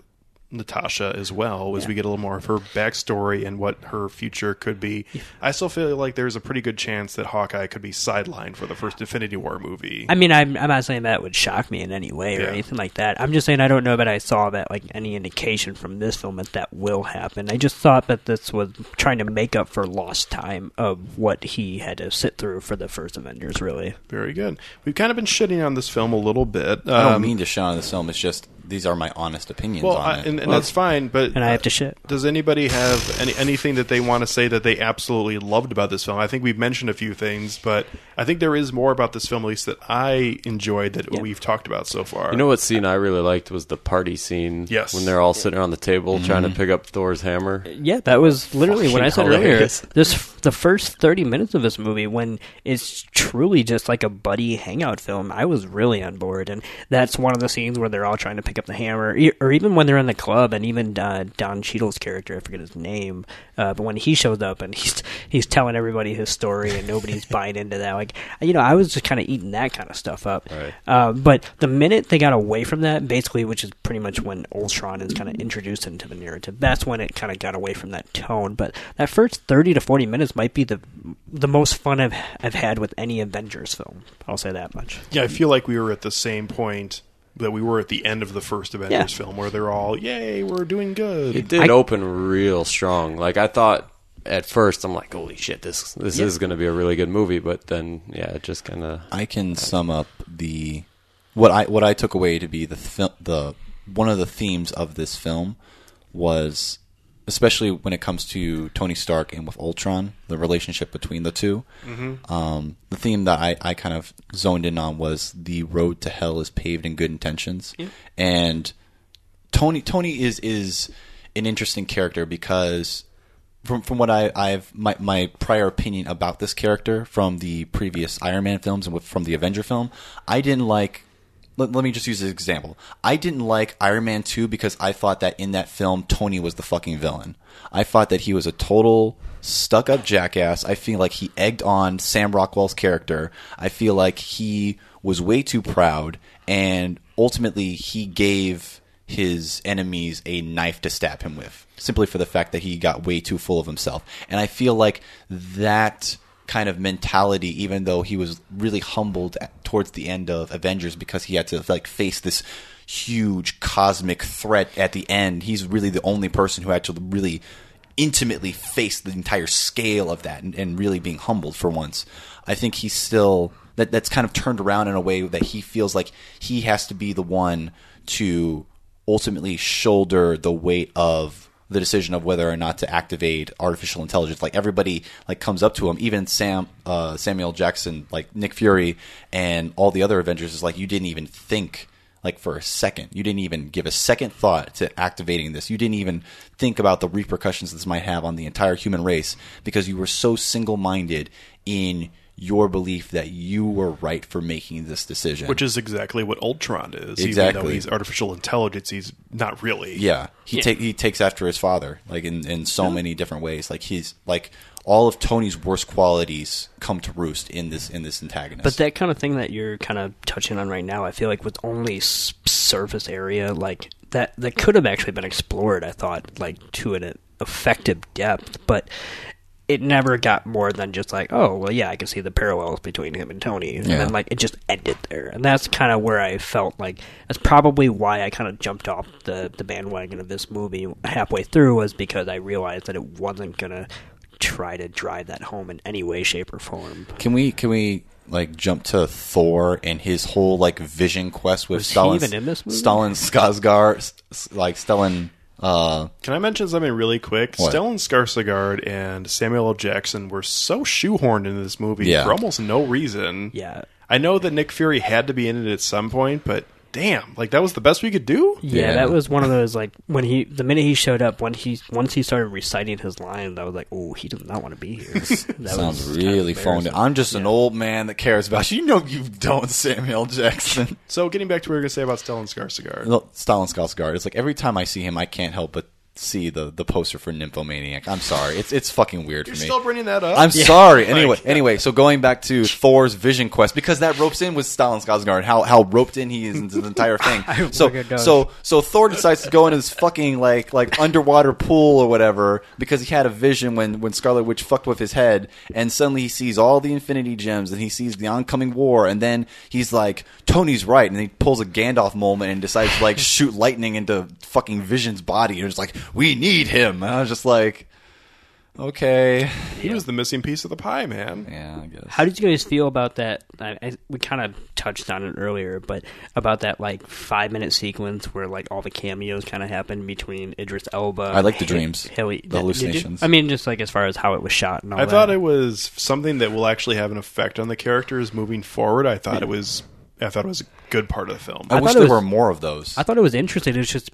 Natasha as well, as we get a little more of her backstory and what her future could be. I still feel like there's a pretty good chance that Hawkeye could be sidelined for the first Infinity War movie. I mean, I'm, I'm not saying that would shock me in any way or Yeah. anything like that. I'm just saying I don't know that I saw that like any indication from this film that that will happen. I just thought that this was trying to make up for lost time of what he had to sit through for the first Avengers. Really, Very good. We've kind of been shitting on this film a little bit. I don't Um, mean to shit on this film. It's just these are my honest opinions well, on I, it. and, and that's fine. But and I have to shit. Does anybody have any anything that they want to say that they absolutely loved about this film? I think we've mentioned a few things, but I think there is more about this film, at least that I enjoyed that we've talked about so far. You know what scene I really liked was the party scene. Yes. When they're all sitting around the table trying to mm-hmm. pick up Thor's hammer. Yeah, that was literally what I said Fucking earlier. This the first thirty minutes of this movie, when it's truly just like a buddy hangout film, I was really on board, and that's one of the scenes where they're all trying to pick up the hammer, e- or even when they're in the club, and even uh, Don Cheadle's character, I forget his name, uh, but when he shows up and he's he's telling everybody his story, and nobody's buying into that, like you know, I was just kind of eating that kind of stuff up. Right. Uh, but the minute they got away from that, basically, which is pretty much when Ultron is kind of introduced into the narrative, that's when it kind of got away from that tone. But that first thirty to forty minutes might be the the most fun I've I've had with any Avengers film. I'll say that much. Yeah, I feel like we were at the same point that we were at the end of the first Avengers Yeah. film, where they're all, "Yay, we're doing good." It did open real strong. Like I thought at first, I'm like, holy shit, this this Yeah. is going to be a really good movie. But then, yeah, it just kind of. I can sum up the what I what I took away to be the fil- the one of the themes of this film was especially when it comes to Tony Stark and with Ultron, the relationship between the 2 Mhm. Um, the theme that I, I kind of zoned in on was the road to hell is paved in good intentions, Yeah. and Tony Tony is is an interesting character because from from what I, I've my my prior opinion about this character from the previous Iron Man films and with, from the Avenger film, I didn't like. Let, let me just use an example. I didn't like Iron Man two because I thought that in that film Tony was the fucking villain. I thought that he was a total stuck up jackass. I feel like he egged on Sam Rockwell's character. I feel like he was way too proud, and ultimately he gave his enemies a knife to stab him with, simply for the fact that he got way too full of himself. And I feel like that kind of mentality, even though he was really humbled at, towards the end of Avengers because he had to like face this huge cosmic threat at the end, he's really the only person who had to really intimately face the entire scale of that and, and really being humbled for once. I think he's still that that's kind of turned around in a way that he feels like he has to be the one to ultimately shoulder the weight of the decision of whether or not to activate artificial intelligence. Like everybody like comes up to him, even Sam uh, Samuel Jackson, like Nick Fury, and all the other Avengers is like you didn't even think like for a second. You didn't even give a second thought to activating this. You didn't even think about the repercussions this might have on the entire human race because you were so single minded in your belief that you were right for making this decision. Which is exactly what Ultron is. Even though Exactly. he's artificial intelligence, he's not really. Yeah, he Yeah. take he takes after his father, like in in so many different ways. Like he's like all of Tony's worst qualities come to roost in this in this antagonist. But that kind of thing that you're kind of touching on right now, I feel like with only surface area, like that, that could have actually been explored. I thought, like to an effective depth, but it never got more than just like, oh, well, yeah, I can see the parallels between him and Tony, and Yeah. then like it just ended there, and that's kind of where I felt like that's probably why I kind of jumped off the the bandwagon of this movie halfway through was because I realized that it wasn't gonna try to drive that home in any way, shape, or form. can we can we like jump to Thor and his whole like vision quest with Was Stalin even in this movie? Stalin Skarsgård, like Stellan. Uh, Can I mention something really quick? What? Stellan Skarsgård and Samuel L. Jackson were so shoehorned into this movie Yeah. for almost no reason. Yeah. I know that Nick Fury had to be in it at some point, but damn, like that was the best we could do. Yeah, that was one of those like when he the minute he showed up when he once he started reciting his lines, I was like, oh, he does not want to be here. That sounds was really phoned. in. I'm just an old man that cares about you. You know you don't, Samuel Jackson. So getting back to what we were going to say about Stellan Skarsgård. No, Stalin Skarsgård. It's like every time I see him, I can't help but see the the poster for Nymphomaniac. I'm sorry, it's it's fucking weird You're for me. still bringing that up? I'm Yeah. sorry. Like- Anyway, anyway, so going back to Thor's Vision Quest because that ropes in with Stalin Skarsgård how how roped in he is into the entire thing. so so so Thor decides to go into this fucking like like underwater pool or whatever because he had a vision when when Scarlet Witch fucked with his head and suddenly he sees all the Infinity Gems and he sees the oncoming war and then he's like Tony's right and he pulls a Gandalf moment and decides to like shoot lightning into fucking Vision's body and it's like we need him. And I was just like okay. He was the missing piece of the pie, man. Yeah, I guess. How did you guys feel about that? I, I, we kind of touched on it earlier, but about that like five minute sequence where like all the cameos kind of happened between Idris Elba. I like the and dreams, Hayley, the hallucinations. I mean, just like as far as how it was shot and all I that. thought it was something that will actually have an effect on the characters moving forward. I thought it was. I thought it was a good part of the film. I, wish there was- were more of those. I thought it was interesting. It was just,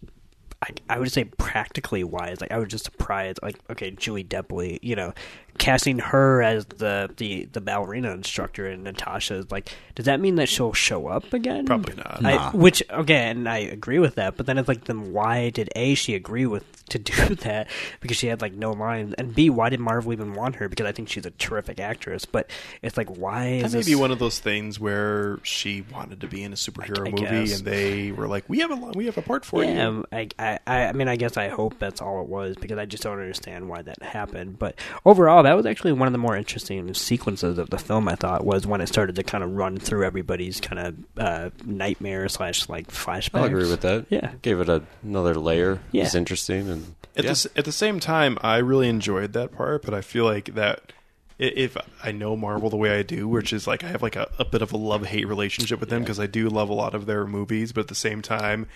I, I would say practically wise. Like I was just surprised. Like okay, Julie Delpy, you know, casting her as the the the ballerina instructor, and Natasha's like, does that mean that she'll show up again? Probably not. I, Nah. Which again, I agree with that. But then it's like, then why did a she agree with to do that? Because she had like no lines, and b why did Marvel even want her? Because I think she's a terrific actress. But it's like, why That is may this? be one of those things where she wanted to be in a superhero I movie, guess. and they were like, "We have a we have a part for yeah, you." um, I, I, I I mean, I guess I hope that's all it was because I just don't understand why that happened. But overall, that was actually one of the more interesting sequences of the film. I thought was when it started to kind of run through everybody's kind of uh, nightmare slash like flashbacks. I'll agree with that. Yeah. gave it a, another layer. Yeah. It's interesting and At, yeah. the, at the same time, I really enjoyed that part, but I feel like that if I know Marvel the way I do, which is like I have like a, a bit of a love hate relationship with them because I do love a lot of their movies, but at the same time,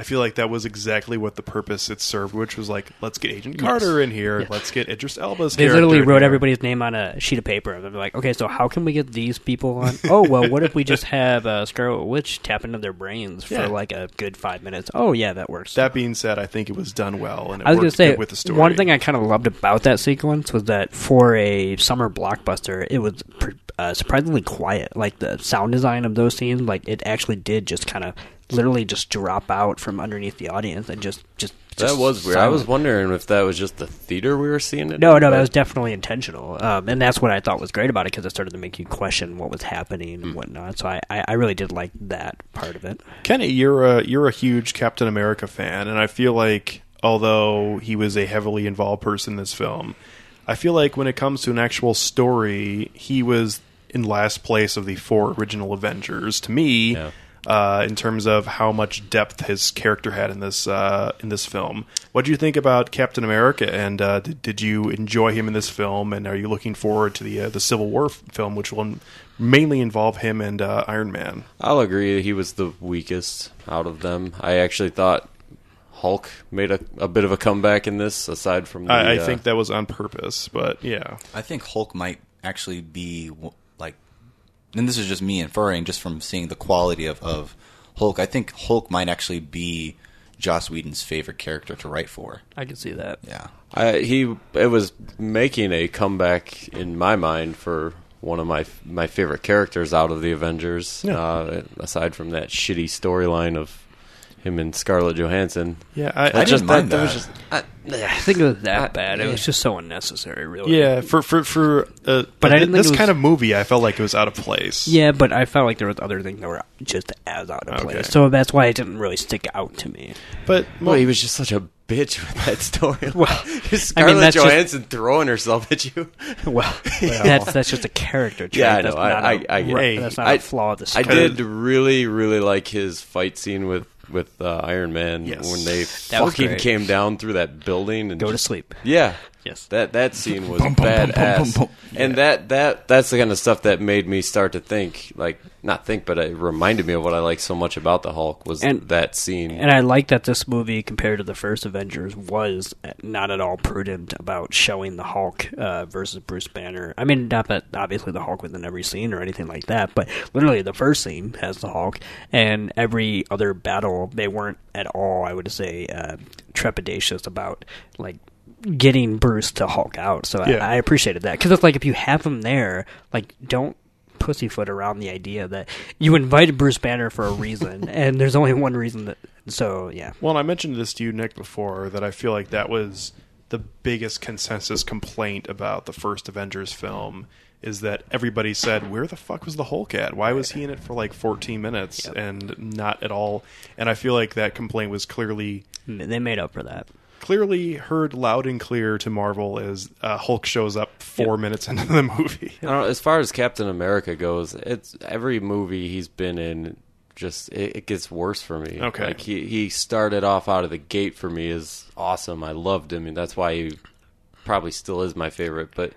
I feel like that was exactly what the purpose it served, which was like let's get Agent Carter in here, let's get Idris Elba's. They literally wrote here. everybody's name on a sheet of paper. and They're like, okay, so how can we get these people on? Oh, well, what if we just have uh, Scarlet Witch tap into their brains for Yeah. like a good five minutes? Oh, yeah, that works. That being said, I think it was done well, and it I was going worked to say, with the story. one thing I kind of loved about that sequence was that for a summer blockbuster, it was pr- uh, surprisingly quiet. Like the sound design of those scenes, like it actually did just kind of literally just drop out from underneath the audience and just just. That was weird. I was wondering if that was just the theater we were seeing it. No, in, no, but- that was definitely intentional, um, and that's what I thought was great about it because it started to make you question what was happening Hmm. and whatnot. So I, I, I really did like that part of it. Kenny, you're a you're a huge Captain America fan, and I feel like although he was a heavily involved person in this film, I feel like when it comes to an actual story, he was in last place of the four original Avengers. To me, uh, in terms of how much depth his character had in this uh, in this film, what do you think about Captain America? And uh, did, did you enjoy him in this film? And are you looking forward to the uh, the Civil War f- film, which will mainly involve him and uh, Iron Man? I'll agree. He was the weakest out of them. I actually thought Hulk made a, a bit of a comeback in this, aside from the, I, I uh, think that was on purpose, but yeah. I think Hulk might actually be w- like, and this is just me inferring just from seeing the quality of, of Hulk. I think Hulk might actually be Joss Whedon's favorite character to write for. I can see that. Yeah. I, he it was making a comeback in my mind for one of my my favorite characters out of the Avengers. Yeah. Uh, aside from that shitty storyline of him and Scarlett Johansson. Yeah, I- That I just, didn't mind that was that. just I, I think it was that I- bad. It yeah. was just so unnecessary, really. Yeah, for for for uh, But I didn't this was- kind of movie, I felt like it was out of place. Yeah, but I felt like there was other things that were just as out of Okay. place. So that's why it didn't really stick out to me. But well, he was just such a bitch with that story. Well, Just I mean, Scarlett that's just- Johansson throwing herself at you. Well, that's that's just a character trait. Yeah, I That's. I, not I, a- I that's not I, a flaw of the I did really, really like his fight scene with with uh, Iron Man Yes. when they That was fucking great. came down through that building and Go to just- sleep. Yeah. Yes. That that scene was Bum, bum, bum, bum, badass. bum, bum. And that that that's the kind of stuff that made me start to think, like not think, but it reminded me of what I like so much about the Hulk was And- that scene. And I like that this movie, compared to the first Avengers, was not at all prudent about showing the Hulk uh, versus Bruce Banner. I mean, not that obviously the Hulk was in every scene or anything like that, but literally the first scene has the Hulk, and every other battle they weren't at all, I would say, uh, trepidatious about like getting Bruce to Hulk out. So Yeah. I, I appreciated that because it's like if you have him there, like don't pussyfoot around the idea that you invited Bruce Banner for a reason, and there's only one reason that. So yeah, Well, and I mentioned this to you, Nick, before that I feel like that was the biggest consensus complaint about the first Avengers film is that everybody said, "Where the fuck was the Hulk at? Why was he in it for like 14 minutes and not at all?" And I feel like that complaint was clearly they made up for that. Clearly heard loud and clear to Marvel as uh, Hulk shows up four minutes into the movie. I don't know, as far as Captain America goes, it's every movie he's been in. Just it, it gets worse for me. Okay. like he he started off out of the gate for me is awesome. I loved him, and that's why he probably still is my favorite. But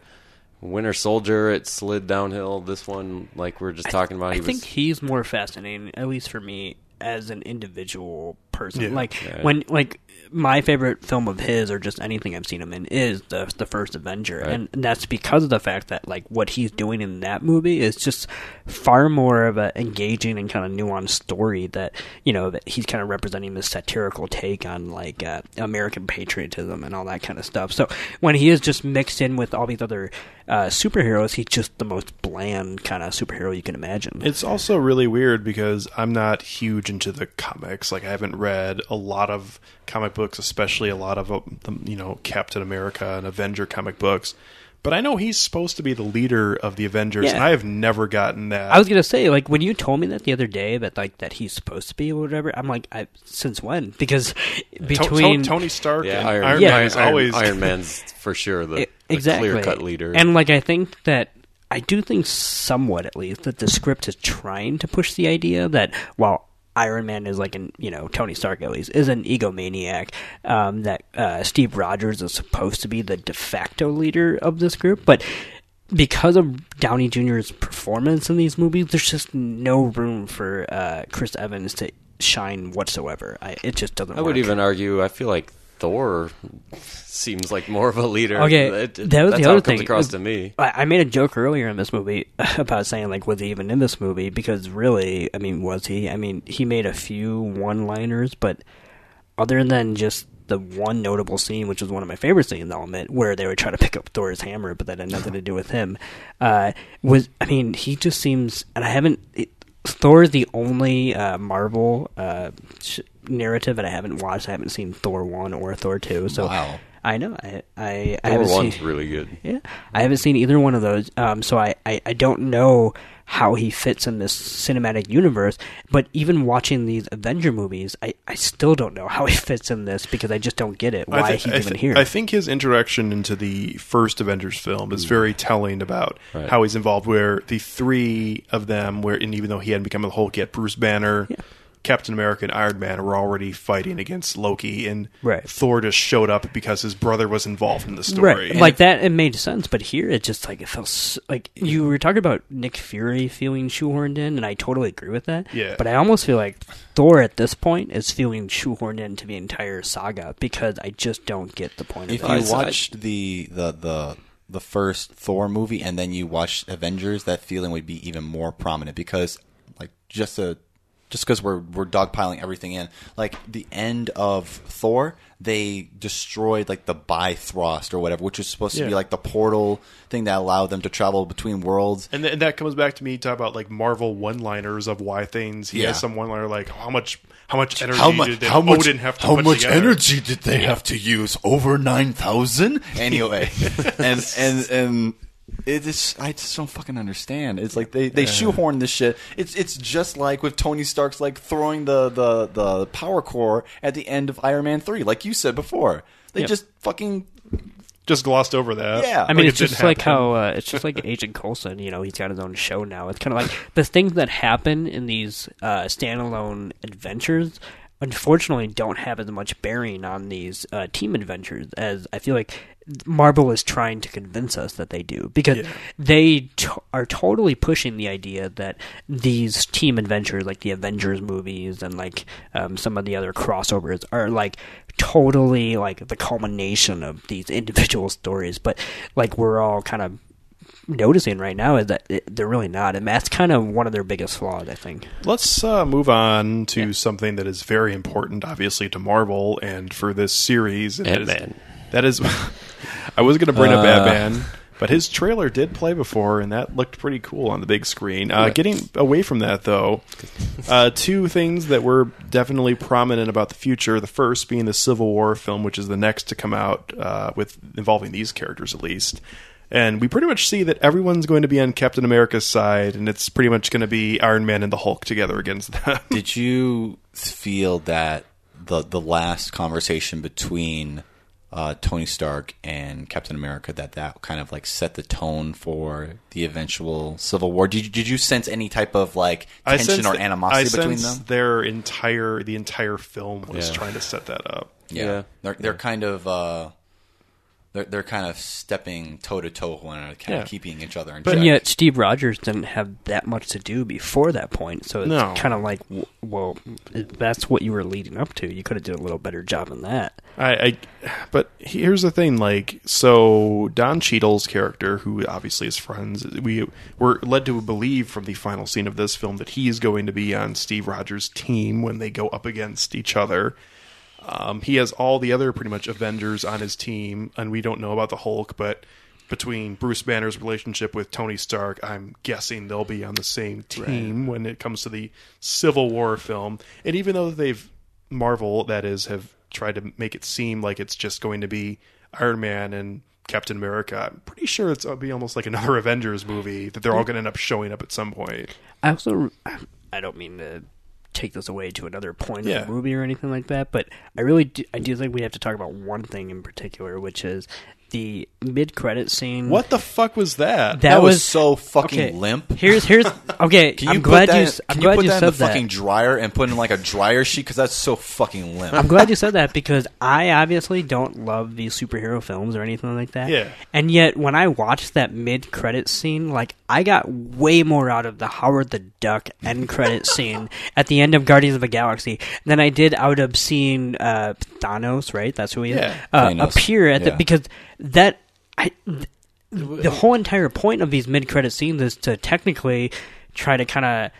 Winter Soldier, it slid downhill. This one, like we are just talking about, I he think was he's more fascinating, at least for me, as an individual person. Yeah. Like Yeah. when, like my favorite film of his, or just anything I've seen him in, is the the first Avenger, Right. and that's because of the fact that like what he's doing in that movie is just far more of an engaging and kind of nuanced story that you know that he's kind of representing this satirical take on like uh, American patriotism and all that kind of stuff. So when he is just mixed in with all these other uh, superheroes, he's just the most bland kind of superhero you can imagine. It's also really weird because I'm not huge into the comics. Like I haven't read a lot of comic books, especially a lot of uh, the, you know Captain America and Avenger comic books. But I know he's supposed to be the leader of the Avengers, Yeah. and I have never gotten that. I was gonna say, like, when you told me that the other day that like that he's supposed to be or whatever, I'm like, I, since when? Because between To- Tony Stark yeah, and Iron, Iron, Yeah. Man is Iron, always Iron Man's for sure the, E- exactly clear cut leader. and like I think that I do think somewhat at least that the script is trying to push the idea that while Iron Man is like an you know Tony Stark at least is an egomaniac um, that uh, Steve Rogers is supposed to be the de facto leader of this group, but because of Downey Jr.'s performance in these movies, there's just no room for uh, Chris Evans to shine whatsoever. I, it just doesn't. I would even argue. I feel like Thor seems like more of a leader. Okay, It- it- that was the other thing. across to me. I, I made a joke earlier in this movie about saying like, was he even in this movie? Because really, I mean, was he? I mean, he made a few one-liners, but other than just the one notable scene, which was one of my favorite scenes, I'll admit, where they would try to pick up Thor's hammer, but that had nothing to do with him. Uh, was I mean, he just seems, and I haven't. It, Thor is the only uh, Marvel uh, sh- narrative that I haven't watched. I haven't seen Thor one or Thor two. So Wow. I know I I, I Thor haven't one's seen, really good. Yeah, I haven't seen either one of those. Um, so I, I, I don't know how he fits in this cinematic universe. But even watching these Avenger movies, I, I still don't know how he fits in this because I just don't get it. Why I thi- he's I even here? I think his introduction into the first Avengers film is very telling about Right. how he's involved. Where the three of them, where and even though he hadn't become the Hulk yet, Bruce Banner, Captain America, and Iron Man were already fighting against Loki, and Right. Thor just showed up because his brother was involved in the story. Right, like that, it made sense. But here, it just like it felt s like you were talking about Nick Fury feeling shoehorned in, and I totally agree with that. Yeah. But I almost feel like Thor at this point is feeling shoehorned into the entire saga because I just don't get the point of it. If you it. watched the, the the the first Thor movie and then you watched Avengers, that feeling would be even more prominent because, like, just a just because we're we're dogpiling everything in, like the end of Thor, they destroyed like the Bifrost or whatever, which was supposed to be like the portal thing that allowed them to travel between worlds. And, th- and that comes back to me talk about like Marvel one-liners of why things. He Yeah. has some one-liner like how much how much energy How much? did How much? Odin have to how put much together? energy did they have to use? Over nine thousand. anyway, and and and it is I just don't fucking understand. It's like they, they Yeah. shoehorn this shit. It's it's just like with Tony Stark's like throwing the, the, the power core at the end of Iron Man three, like you said before. They Yep. just fucking just glossed over that. Yeah. I mean, it's it just didn't like happen. how uh, it's just like Agent Coulson. You know, he's got his own show now. It's kind of like the things that happen in these uh, standalone adventures. Unfortunately, don't have as much bearing on these uh, team adventures as I feel like Marvel is trying to convince us that they do, because Yeah. they t- are totally pushing the idea that these team adventures, like the Avengers movies and like um, some of the other crossovers, are like totally like the culmination of these individual stories. But like we're all kind of noticing right now is that it, they're really not, and that's kind of one of their biggest flaws, I think. Let's uh, move on to something that is very important, obviously, to Marvel and for this series. and Ant-Man. That is, I was going to bring up Uh. Batman, but his trailer did play before, and that looked pretty cool on the big screen. Uh. Getting away from that, though, uh, two things that were definitely prominent about the future. The first being the Civil War film, which is the next to come out uh, with involving these characters, at least. And we pretty much see that everyone's going to be on Captain America's side, and it's pretty much going to be Iron Man and the Hulk together against them. Did you feel that the the last conversation between uh, Tony Stark and Captain America that that kind of like set the tone for the eventual Civil War? Did you, did you sense any type of like tension or that- animosity I between them? Their entire the entire film was Yeah. trying to set that up. Yeah, Yeah. they're they're kind of uh, they're they're kind of stepping toe to toe with one another, kind Yeah. of keeping each other in But check. yet, Steve Rogers didn't have that much to do before that point, so it's No. kind of like, well, that's what you were leading up to. You could have did a little better job than that. I, I but here's the thing like so Don Cheadle's character who obviously is friends we were led to believe from the final scene of this film that he is going to be on Steve Rogers team when they go up against each other um, he has all the other pretty much Avengers on his team and we don't know about the Hulk but between Bruce Banner's relationship with Tony Stark I'm guessing they'll be on the same team when it comes to the Civil War film and even though they've Marvel, that is, have tried to make it seem like it's just going to be Iron Man and Captain America. I'm pretty sure it's going to be almost like another Avengers movie that they're all going to end up showing up at some point. I also, I don't mean to take this away to another point Yeah. of the movie or anything like that, but I really do, I do think we have to talk about one thing in particular, which is the mid credit scene. What the fuck was that? That, was so fucking okay, limp. Here's here's okay. Can you I'm put glad that, you. in- s- I'm can glad you put you that said in the that. fucking dryer and put in like a dryer sheet because that's so fucking limp. I'm glad you said that because I obviously don't love these superhero films or anything like that. Yeah. And yet, when I watched that mid credit scene, like I got way more out of the Howard the Duck end credit scene at the end of Guardians of the Galaxy than I did out of seeing uh, Thanos. Right? That's who he is. Yeah. Uh, appear at the because that I. The whole entire point of these mid-credit scenes is to technically try to kind of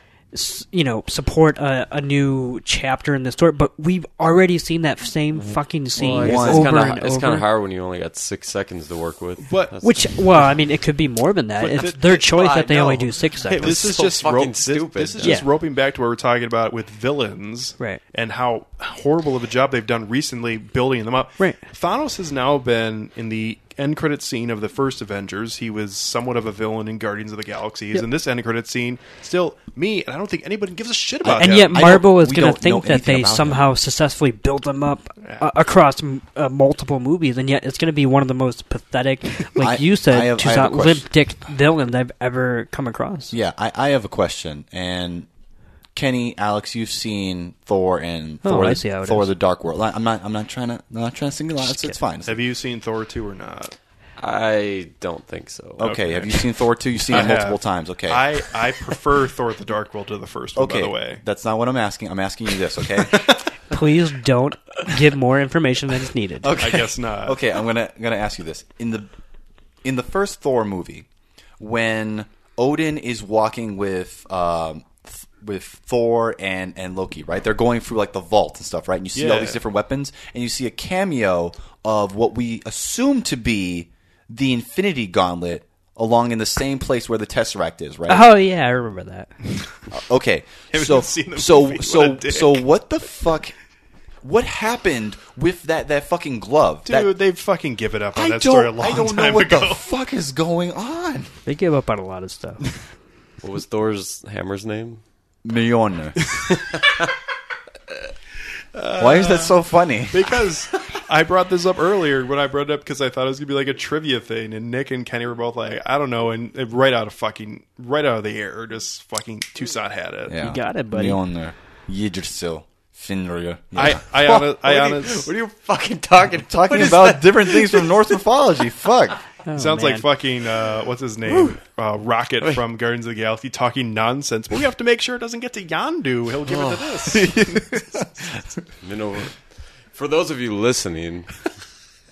you know support a, a new chapter in the story but we've already seen that same mm-hmm. fucking scene Well, over it's kind and of it's kind of hard when you only got six seconds to work with. But- which well i mean it could be more than that it's their choice that they only do six Hey, seconds this is so just fucking rope, this, stupid. this is just Yeah. roping back to what we're talking about with villains, Right. And how horrible of a job they've done recently building them up. Right. Thanos has now been in the end credit scene of the first Avengers. He was somewhat of a villain in Guardians of the Galaxy. He's Yep. in this end credit scene. Still, me, and I don't think anybody gives a shit about and him. yet I Marvel is going to think that they about somehow successfully built them up uh, across uh, multiple movies, and yet it's going to be one of the most pathetic, like I- you said, I have- I just have a limp dick villains I've ever come across. Yeah, I, I have a question. And Kenny, Alex, you've seen Thor and Oh, Thor, I see how it Thor: is. The Dark World. I- I'm not. I'm not trying to. I'm not trying to single out. It's, it's fine. Have you seen Thor two or not? I don't think so. Okay. Okay. Have you seen Thor two? You've seen I it multiple have. times. Okay. I I prefer Thor: The Dark World to the first one. okay. By the way, That's not what I'm asking. I'm asking you this. Okay. Please don't give more information than is needed. Okay. I guess not. Okay, I'm gonna gonna ask you this in the in the first Thor movie when Odin is walking with um, th- with Thor and and Loki, right? They're going through like the vault and stuff, right? And you see all Yeah. these different weapons, and you see a cameo of what we assume to be the Infinity Gauntlet. Along in the same place where the Tesseract is, right? Oh yeah, I remember that. Uh, okay, Haven't so seen the so movie. What a so dick. so what the fuck? What happened with that that fucking glove? dude, That- they fucking give it up on I that story a don't, long I don't know time what ago. the fuck is going on. They give up on a lot of stuff. What was Thor's hammer's name? Mjolnir. Why is that so funny? because I brought this up earlier when I brought it up because I thought it was gonna be like a trivia thing, and Nick and Kenny were both like, I don't know, and and right out of fucking right out of the air, just fucking Toussaint had it. Yeah. You got it, buddy. Mjolnir. Yggdrasil. Finrya. I I, Fuck, hon- I what, are you, honest, what are you fucking talking? Talking about different things from Norse mythology. Fuck. Oh, sounds man. like fucking uh, what's his name, uh, Rocket from Guardians of the Galaxy talking nonsense. But we have to make sure it doesn't get to Yondu. He'll give it to this. Minnow. For those of you listening,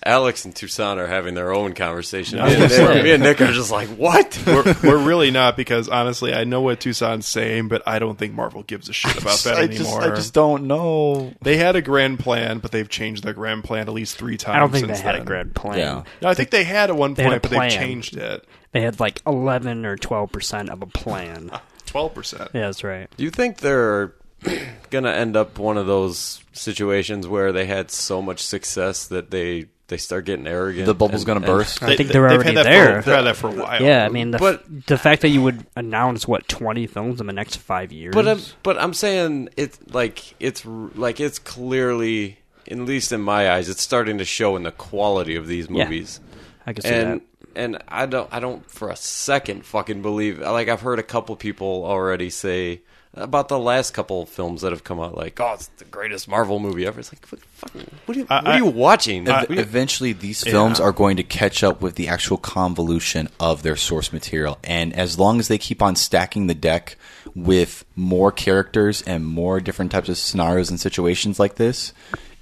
Alex and Toussaint are having their own conversation. I Me and, Nick, me and Nick are just like, what? we're, we're really not because honestly, I know what Toussaint's saying, but I don't think Marvel gives a shit about that I just, anymore. I just don't know. They had a grand plan, but they've changed their grand plan at least three times. I don't think they since had a grand plan. Yeah. No, I think they had at one point, but they've changed it. They had like eleven or twelve percent of a plan. Twelve percent. yeah, that's right. Do you think they're going to end up one of those situations where they had so much success that they they start getting arrogant? The bubble's gonna and- burst? I think they're they've already had that there. For, they've had that for a while. Yeah, I mean, the, But- the fact that you would announce what twenty films in the next five years. But I'm but I'm saying it's like it's r- like it's clearly, at least in my eyes, it's starting to show in the quality of these Yeah. movies. I can see and that. and I don't I don't for a second fucking believe like I've heard a couple people already say about the last couple films that have come out like oh it's the greatest Marvel movie ever. It's like what, fucking, what are you, what are you watching? Ev- What eventually, these films are going to catch up with the actual convolution of their source material, and as long as they keep on stacking the deck with more characters and more different types of scenarios and situations like this,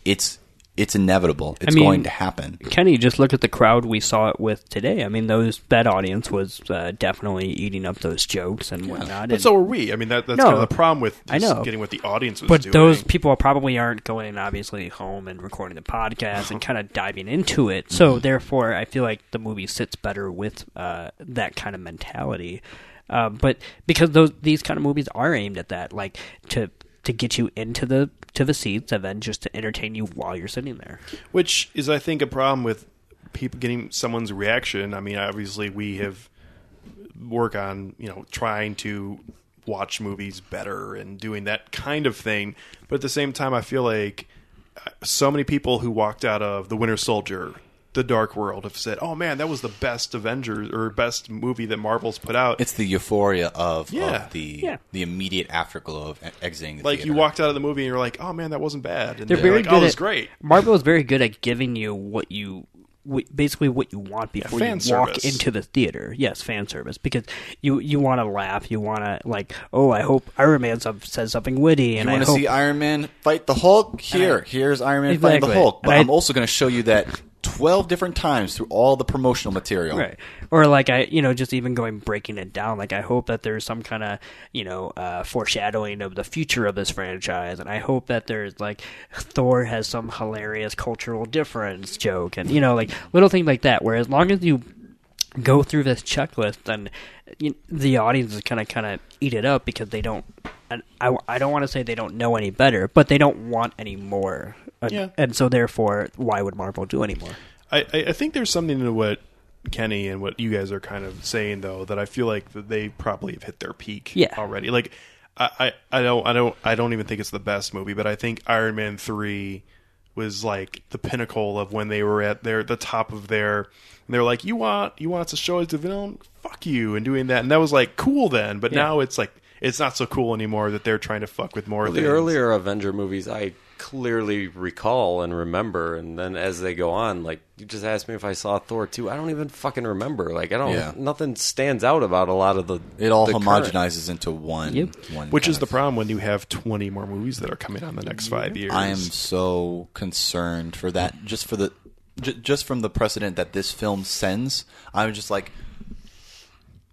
it's it's inevitable. It's mean, going to happen. Kenny, just look at the crowd we saw it with today. I mean, those that audience was uh, definitely eating up those jokes and whatnot. But and- so are we. I mean, that, that's No, kind of the problem with I know. getting what the audience was but doing. those people probably aren't going obviously home and recording the podcast and kind of diving into it. So Mm-hmm. therefore, I feel like the movie sits better with uh, that kind of mentality. Uh, but because those these kind of movies are aimed at that, like to to get you into the to the seats and then just to entertain you while you're sitting there. Which is, I think, a problem with people getting someone's reaction. I mean, obviously, we have work on you know trying to watch movies better and doing that kind of thing. But at the same time, I feel like uh, so many people who walked out of The Winter Soldier the Dark World have said, "Oh man, that was the best Avengers or best movie that Marvel's put out." It's the euphoria of, Yeah. of the Yeah. the immediate afterglow of exiting. The like you walked out of the movie and you're like, "Oh man, that wasn't bad." And They're you're very like, oh, good. "Oh, at, it was great." Marvel is very good at giving you what you. Basically, what you want before fan you walk service. into the theater. Yes, fan service because you you want to laugh. You want to like, oh, I hope Iron Man some- says something witty, and you I want to hope see Iron Man fight the Hulk? Here, here's Iron Man fighting the Hulk. But I- I'm also going to show you that 12 different times through all the promotional material. Right. Or like I, you know, just even going breaking it down. Like I hope that there's some kind of, you know, uh, foreshadowing of the future of this franchise, and I hope that there's like Thor has some hilarious cultural difference joke, and you know, like little things like that. Where as long as you go through this checklist, then you, the audience is kind of kind of eat it up because they don't. And I, I don't want to say they don't know any better, but they don't want any more. And, Yeah. and so therefore, why would Marvel do any more? I, I think there's something to what Kenny and what you guys are kind of saying though that I feel like they probably have hit their peak Yeah. already. Like I, I, I don't I don't I don't even think it's the best movie, but I think Iron Man three was like the pinnacle of when they were at their the top of their and they're like, You want you want us to show us the villain? Fuck you and doing that and that was like cool then, but Yeah. now it's like it's not so cool anymore that they're trying to fuck with more Well, things. the earlier Avenger movies, I clearly recall and remember, and then as they go on, like you just asked me if I saw Thor two, I don't even fucking remember. Like I don't, Yeah. nothing stands out about a lot of the. It all the current- homogenizes into one. one Which kind is the of- problem when you have 20 more movies that are coming out in the next five years. I am so concerned for that. Just for the, j- just from the precedent that this film sends, I'm just like,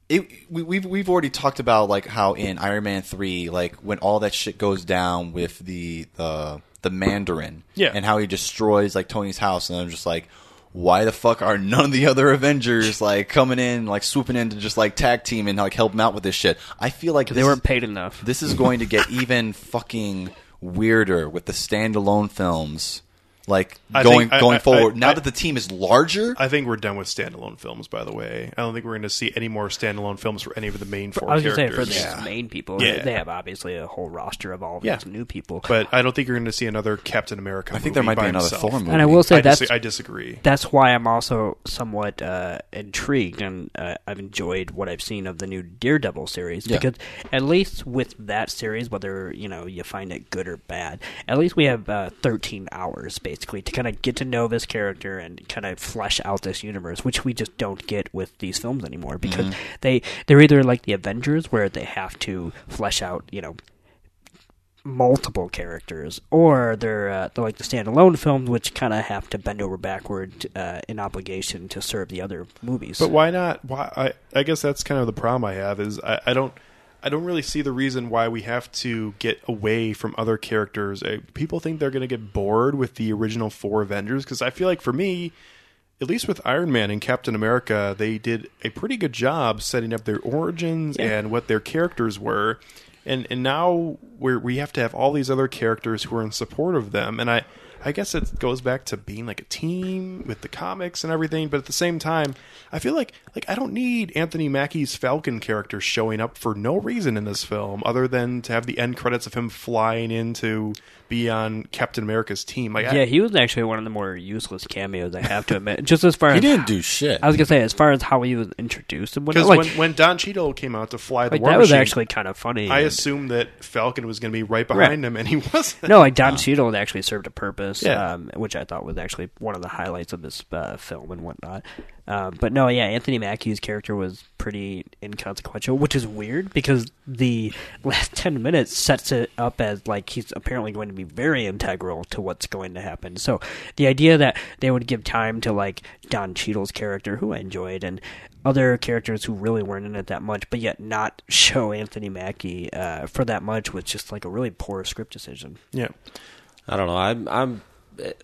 it, we, we've we've already talked about like how in Iron Man three, like when all that shit goes down with the the the Mandarin, Yeah. and how he destroys like Tony's house, and I'm just like. Why the fuck are none of the other Avengers like coming in, like swooping in to just like tag team and like help him out with this shit? I feel like They weren't is- paid enough. This is going to get even fucking weirder with the standalone films, like I going think- going I- forward. I- now I- that the team is larger, I think we're done with standalone films. By the way, I don't think we're going to see any more standalone films for any of the main four I was gonna say characters. for these main people, Yeah. they have obviously a whole roster of all Yeah. these new people. But I don't think you're going to see another Captain America. I think there might be another himself. Thor movie. And I will say I that's dis- I disagree. That's why I'm also somewhat uh, intrigued, and uh, I've enjoyed what I've seen of the new Daredevil series Yeah. because at least with that series, whether you know you find it good or bad, at least we have uh, 13 hours basically to kind of get to know this character and kind of flesh out this universe, which we just don't get with these films anymore because Mhm. they they're either like the Avengers where they have to flesh out you know multiple characters, or they're, uh, they're like the standalone films, which kind of have to bend over backward uh, in obligation to serve the other movies. But why not? Why I, I guess that's kind of the problem I have is I, I don't I don't really see the reason why we have to get away from other characters. Uh, People think they're going to get bored with the original four Avengers because I feel like for me, at least with Iron Man and Captain America, they did a pretty good job setting up their origins and what their characters were. And and now we're, we have to have all these other characters who are in support of them. And I I guess it goes back to being like a team with the comics and everything, but at the same time, I feel like like I don't need Anthony Mackie's Falcon character showing up for no reason in this film other than to have the end credits of him flying in to be on Captain America's team. Like yeah, I, he was actually one of the more useless cameos. I have to admit, just as far He as didn't do shit. I was gonna say, as far as how he was introduced and because like, when, when Don Cheadle came out to fly the like, War that was Machine, actually kind of funny. I and- assumed that Falcon was going to be right Right. behind him, and he wasn't. no, like Don Cheadle actually served a purpose, Yeah. um, which I thought was actually one of the highlights of this uh, film and whatnot. Um, but no, yeah, Anthony Mackie's character was pretty inconsequential, which is weird because the last ten minutes sets it up as like he's apparently going to be very integral to what's going to happen. So the idea that they would give time to like Don Cheadle's character, who I enjoyed, and other characters who really weren't in it that much, but yet not show Anthony Mackie uh, for that much was just like a really poor script decision. Yeah. I don't know. I'm I'm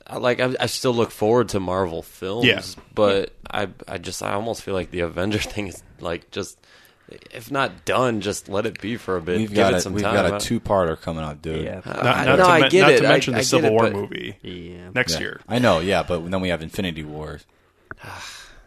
I, like I, I still look forward to Marvel films, Yeah. but I I just I almost feel like the Avenger thing is like just if not done, just let it be for a bit. we've Give got it a, some we've time. got a two-parter coming up, dude. Yeah. Uh, not, I- not no, to, I men- get not it. to mention I the get Civil it, War but- movie Yeah. next Yeah. year. I know, yeah, but then we have Infinity War. Ah.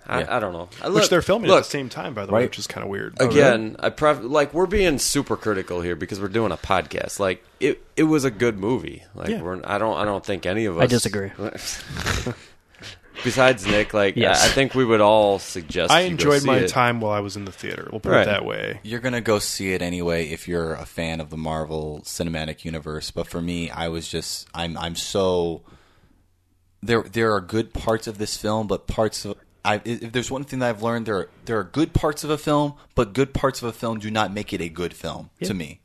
I, Yeah. I don't know. I Which they're filming look, at the same time, by the way, which is kind of weird. Oh, Again, I pref- like we're being super critical here because we're doing a podcast. Like it, it was a good movie. Like Yeah. we're, I don't, I don't think any of us. I disagree. besides Nick, like Yes. I I think we would all suggest. I you go enjoyed see my it. time while I was in the theater. We'll put Right. it that way. You're gonna go see it anyway if you're a fan of the Marvel Cinematic Universe. But for me, I was just I'm I'm so there there are good parts of this film, but parts of I, if there's one thing that I've learned, there are, there are good parts of a film, but good parts of a film do not make it a good film Yeah. to me.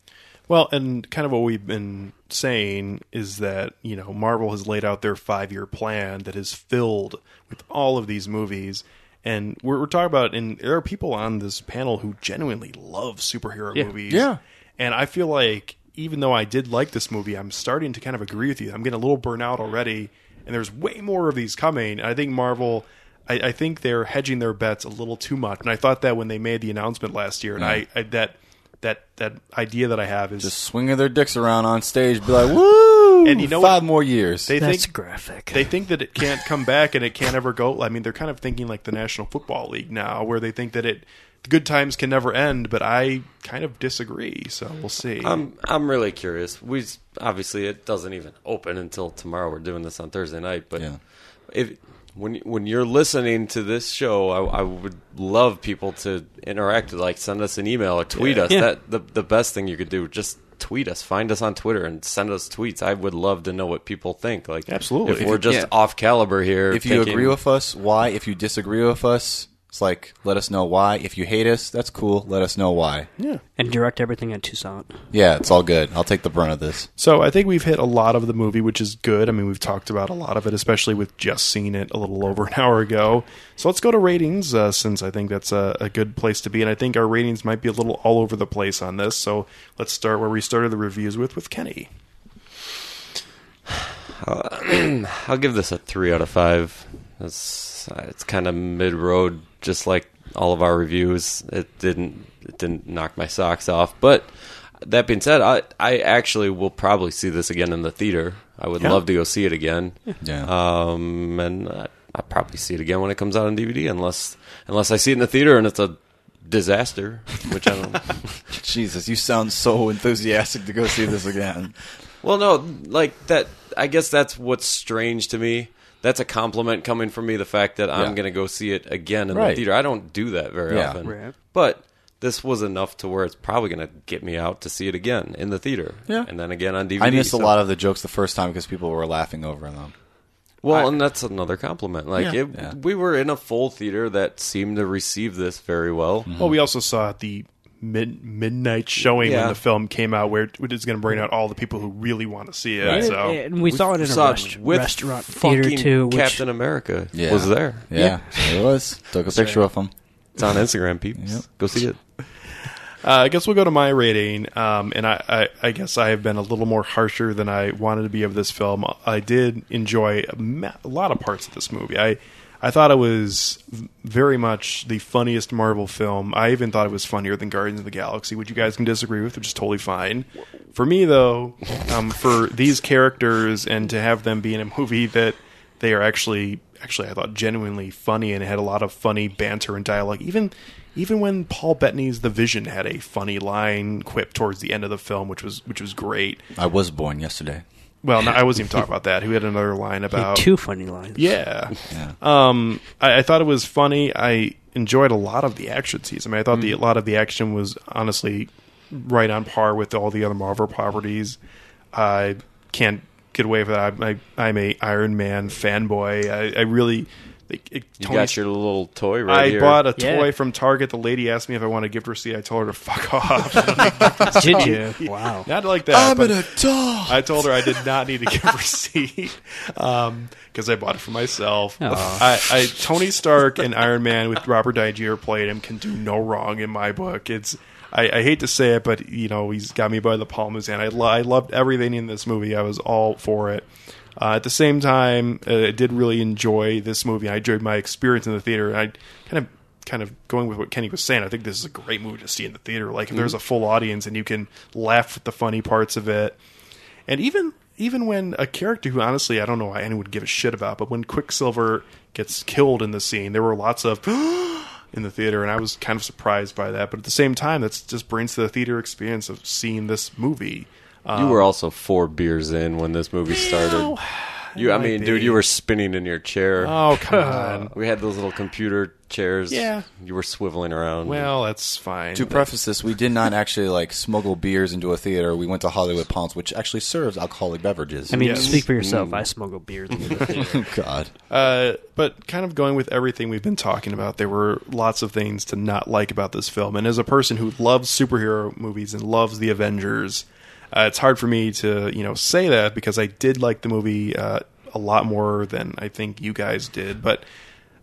Well, and kind of what we've been saying is that, you know, Marvel has laid out their five year plan that is filled with all of these movies. And we're, we're talking about, and there are people on this panel who genuinely love superhero Yeah. movies. Yeah. And I feel like, even though I did like this movie, I'm starting to kind of agree with you. I'm getting a little burnout already, and there's way more of these coming. I think Marvel. I, I think they're hedging their bets a little too much, and I thought that when they made the announcement last year, and Yeah. I, I that that that idea that I have is Just swinging their dicks around on stage, be like, "Woo!" And you know five what? more years. They That's think graphic. They think that it can't come back and it can't ever go. I mean, they're kind of thinking like the National Football League now, where they think that it the good times can never end. But I kind of disagree. So we'll see. I'm I'm really curious. We obviously it doesn't even open until tomorrow. We're doing this on Thursday night, but if when when you're listening to this show, I, I would love people to interact. Like send us an email or tweet Yeah. us. Yeah. That the the best thing you could do. Just tweet us. Find us on Twitter and send us tweets. I would love to know what people think. Like Absolutely. if If we're you- just yeah. off caliber here. if you agree with us, why? If you disagree with us, it's like let us know why. If you hate us, that's cool. Let us know why. Yeah. And direct everything at Toussaint. Yeah, it's all good. I'll take the brunt of this. So I think we've hit a lot of the movie, which is good. I mean, we've talked about a lot of it, especially with just seeing it a little over an hour ago. So let's go to ratings, uh, since I think that's a, a good place to be. And I think our ratings might be a little all over the place on this. So let's start where we started the reviews with, with Kenny. I'll give this a three out of five. It's uh, it's kind of mid road, just like all of our reviews. It didn't it didn't knock my socks off. But that being said, I I actually will probably see this again in the theater. I would Yeah. love to go see it again. Yeah. Um, and uh, I'll probably see it again when it comes out on DVD, unless unless I see it in the theater and it's a disaster, which I don't. Jesus, you sound so enthusiastic to go see this again. Well, no, like that. I guess that's what's strange to me. That's a compliment coming from me. The fact that I'm Yeah. going to go see it again in the Right. theater. I don't do that very Yeah. often. Right. But this was enough to where it's probably going to get me out to see it again in the theater. Yeah. and then again on DVD. I missed so- a lot of the jokes the first time because people were laughing over them. Well, and that's another compliment. Like Yeah. it, Yeah. we were in a full theater that seemed to receive this very well. Mm-hmm. Well, we also saw the mid- midnight showing Yeah. when the film came out, where it is going to bring out all the people who really want to see it. Right. So And we saw it in a saw rest- with restaurant theater fucking too. Which, Captain America Yeah. was there. Yeah, it was. Took a picture of him. It's on Instagram, peeps. Yep. Go see it. Uh, I guess we'll go to my rating, um, and I, I, I guess I have been a little more harsher than I wanted to be of this film. I did enjoy a, ma- a lot of parts of this movie. I I thought it was very much the funniest Marvel film. I even thought it was funnier than Guardians of the Galaxy, which you guys can disagree with, which is totally fine. For me, though, um, for these characters and to have them be in a movie that they are actually actually I thought genuinely funny and had a lot of funny banter and dialogue. Even even when Paul Bettany's The Vision had a funny line quip towards the end of the film, which was which was great. I was born yesterday. Well, no, I wasn't even talking about that. Who had another line he had about two funny lines. yeah. Yeah. Um, I, I thought it was funny. I enjoyed a lot of the action scenes. I mean, I thought the, a lot of the action was honestly right on par with all the other Marvel properties. I can't get away with that. I, I, I'm a Iron Man fanboy. I, I really. It, it, You Tony- got your little toy right I here. bought a Yeah. toy from Target. The lady asked me if I want a gift receipt. I told her to fuck off. Did you? Wow. Not like that. but adult. I told her I did not need a gift receipt um, because I bought it for myself. I, I Tony Stark and Iron Man with Robert Downey Jr. playing him can do no wrong in my book. It's I, I hate to say it, but you know he's got me by the palm of his hand. I, lo- I loved everything in this movie. I was all for it. Uh, at the same time, uh, I did really enjoy this movie. I enjoyed my experience in the theater. I kind of kind of going with what Kenny was saying. I think this is a great movie to see in the theater. Like if there's a full audience and you can laugh at the funny parts of it, and even even when a character who honestly I don't know why anyone would give a shit about, but when Quicksilver gets killed in the scene, there were lots of in the theater, and I was kind of surprised by that. But at the same time, that's just brings to the theater experience of seeing this movie. You were also four beers in when this movie started. You, I might mean, be. dude, you were spinning in your chair. Oh, come on. We had those little computer chairs. Yeah. You were swiveling around. Well, that's fine. To preface this, we did not actually like smuggle beers into a theater. We went to Hollywood Palms, which actually serves alcoholic beverages. I mean, Yes. speak for yourself. Mm. I smuggle beers into the theater. God. Uh, but kind of going with everything we've been talking about, there were lots of things to not like about this film. And as a person who loves superhero movies and loves the Avengers, uh, it's hard for me to you know say that because I did like the movie uh, a lot more than I think you guys did. But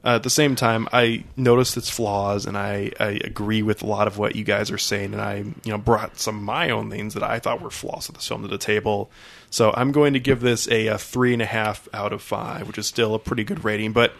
uh, at the same time, I noticed its flaws, and I, I agree with a lot of what you guys are saying. And I you know brought some of my own things that I thought were flaws of this film to the table. So I'm going to give this a, a three and a half out of five, which is still a pretty good rating. But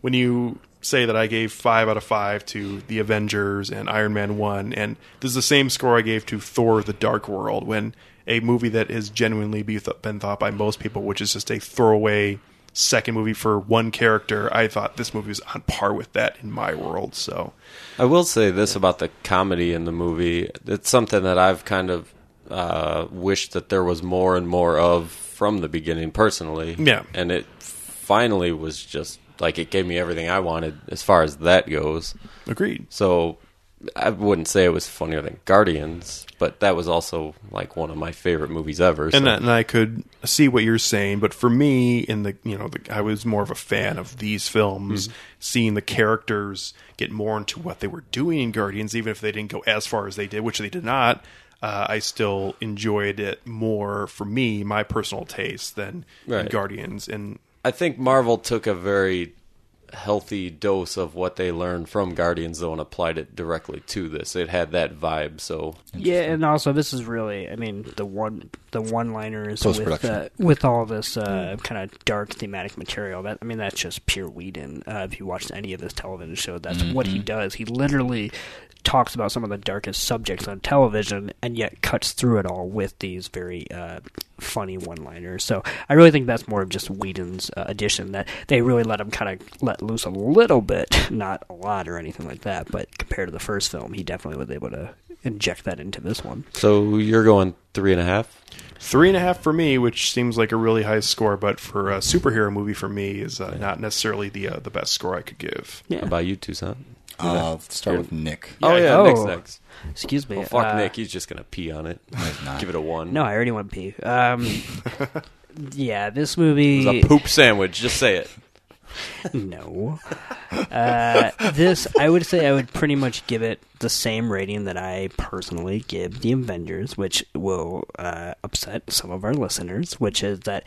when you say that I gave five out of five to the Avengers and Iron Man one, and this is the same score I gave to Thor: The Dark World, when a movie that has genuinely be th- been thought by most people, which is just a throwaway second movie for one character, I thought this movie was on par with that in my world. So I will say this about the comedy in the movie. It's something that I've kind of uh, wished that there was more and more of from the beginning, personally. Yeah. And it finally was just like it gave me everything I wanted as far as that goes. Agreed. So I wouldn't say it was funnier than Guardians, but that was also like one of my favorite movies ever. so- and and I could see what you're saying, but for me, in the you know, the, I was more of a fan of these films, seeing the characters get more into what they were doing in Guardians, even if they didn't go as far as they did, which they did not. Uh, I still enjoyed it more for me, my personal taste, than Right. Guardians. And I think Marvel took a very healthy dose of what they learned from Guardians, though, and applied it directly to this. It had that vibe, so Yeah, and also this is really, I mean, the one the one liners with Post-production. uh, with all this uh, kind of dark thematic material. That I mean, that's just pure Whedon. Uh, if you watched any of this television show, that's what he does. He literally talks about some of the darkest subjects on television, and yet cuts through it all with these very uh, funny one liners. So I really think that's more of just Whedon's uh, addition. That they really let him kind of let loose a little bit, not a lot or anything like that. But compared to the first film, he definitely was able to inject that into this one. so you're going three and a half. three and a half for me, which seems like a really high score, but for a superhero movie for me is uh, not necessarily the uh, the best score I could give. Yeah. How about you Toussaint? Uh, let's start with Nick. Oh yeah, Oh. Nick's next. Excuse me. Oh, fuck uh, Nick, he's just gonna pee on it. not. Give it a one. No, I already want to pee. Um, yeah, this movie. was a poop sandwich. Just say it. no. Uh, this, I would say, I would pretty much give it the same rating that I personally give The Avengers, which will uh, upset some of our listeners, which is that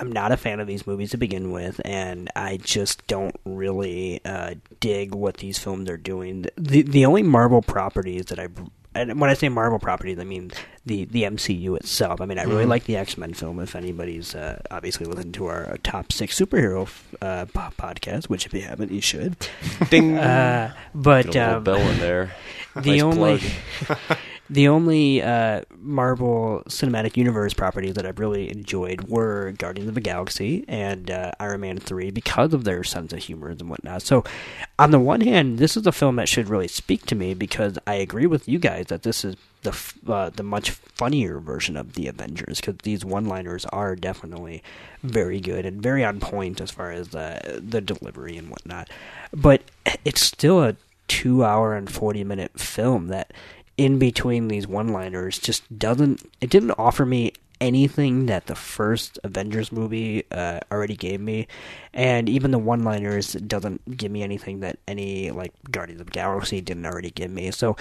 I'm not a fan of these movies to begin with, and I just don't really uh, dig what these films are doing. The the only Marvel properties that I and when I say Marvel properties, I mean the the MCU itself. I mean, I really like the X Men film. If anybody's uh, obviously listened to our, uh, top six superhero uh, po- podcast, which if you haven't, you should. Ding. Uh, but Get a um, bell in there. the Nice only plug. the only uh, Marvel Cinematic Universe properties that I've really enjoyed were Guardians of the Galaxy and uh, Iron Man three because of their sense of humor and whatnot. So, on the one hand, this is a film that should really speak to me because I agree with you guys that this is the uh, the much funnier version of the Avengers because these one liners are definitely very good and very on point as far as uh, the delivery and whatnot. But it's still a two hour and 40 minute film that in between these one liners just doesn't it didn't offer me anything that the first avengers movie uh, already gave me. And even the one liners doesn't give me anything that any like guardians of the galaxy didn't already give me. So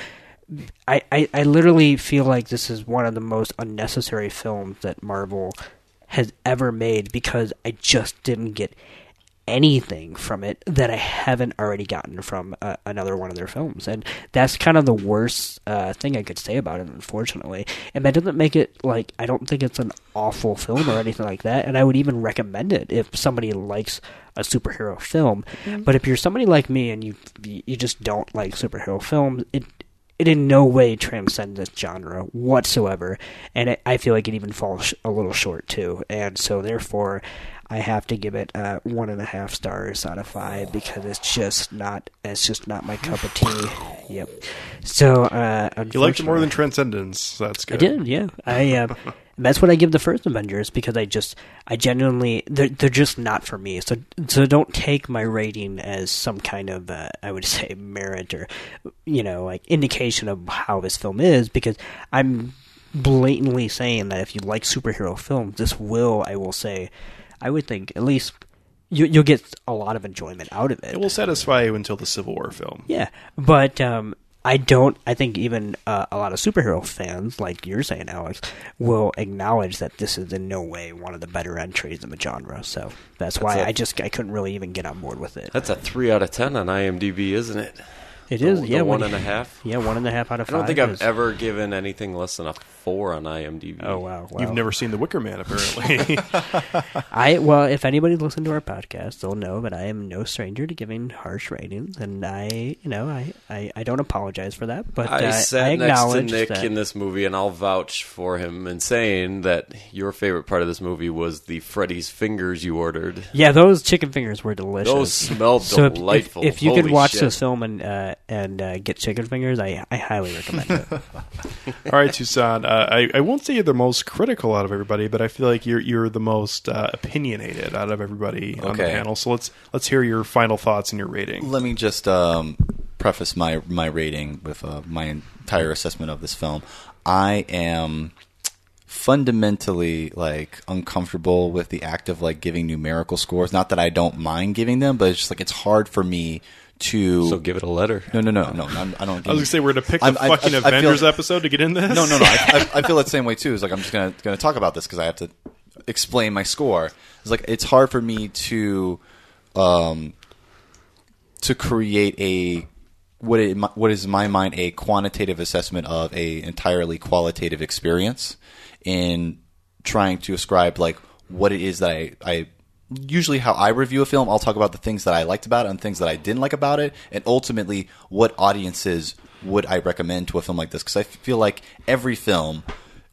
I, I, I literally feel like this is one of the most unnecessary films that marvel has ever made because i just didn't get anything from it that I haven't already gotten from uh, another one of their films, and that's kind of the worst uh, thing I could say about it, unfortunately. And that doesn't make it like I don't think it's an awful film or anything like that, and I would even recommend it if somebody likes a superhero film. But if you're somebody like me and you you just don't like superhero films, it it in no way transcends this genre whatsoever, and it, I feel like it even falls sh- a little short too. And so, therefore, I have to give it uh, one and a half stars out of five because it's just not it's just not my cup of tea. Yep. So uh, You liked it more than Transcendence. That's good. I did, yeah. I uh, that's what I give the first Avengers because I just I genuinely they're they're just not for me. So so don't take my rating as some kind of uh, I would say merit or you know like indication of how this film is because I'm blatantly saying that if you like superhero films, this will I will say I would think at least you, you'll get a lot of enjoyment out of it. It will satisfy you until the Civil War film. Yeah, but um, I don't. I think even uh, a lot of superhero fans, like you're saying, Alex, will acknowledge that this is in no way one of the better entries in the genre. So that's, why a- I just I couldn't really even get on board with it. That's a three out of ten on IMDb, isn't it? It The- is, the yeah, one when- and a half. Yeah, one and a half out of five. I don't five think I've is- ever given anything less than a four on IMDb. Oh wow, You've never seen The Wicker Man, apparently. I well, if anybody listened to our podcast, they'll know that I am no stranger to giving harsh ratings, and I, you know, I, I, I don't apologize for that. But I uh, sat I next to Nick that, in this movie, and I'll vouch for him in saying that your favorite part of this movie was the Freddy's fingers you ordered. Yeah, those chicken fingers were delicious. Those smelled So if- if- delightful. If, you could watch shit. this film and uh, and uh, get chicken fingers, I I highly recommend it. All right, Toussaint. Uh, I I won't say you're the most critical out of everybody, but I feel like you're you're the most uh, opinionated out of everybody on the Okay. panel. So let's let's hear your final thoughts and your rating. Let me just um, preface my my rating with uh, my entire assessment of this film. I am fundamentally like uncomfortable with the act of like giving numerical scores. Not that I don't mind giving them, but it's just like it's hard for me to. So give it a letter. No, no, no, no. I'm, I don't. I was gonna say we're gonna pick the I'm- I- fucking I- I feel- Avengers episode to get in this. No, no, no. I, I, I feel that same way too. It's like I'm just gonna gonna talk about this because I have to explain my score. It's like it's hard for me to um to create a what it, what is in my mind a quantitative assessment of a entirely qualitative experience in trying to ascribe like what it is that I, I usually how I review a film I'll talk about the things that I liked about it and things that I didn't like about it and ultimately what audiences would I recommend to a film like this. Because I feel like every film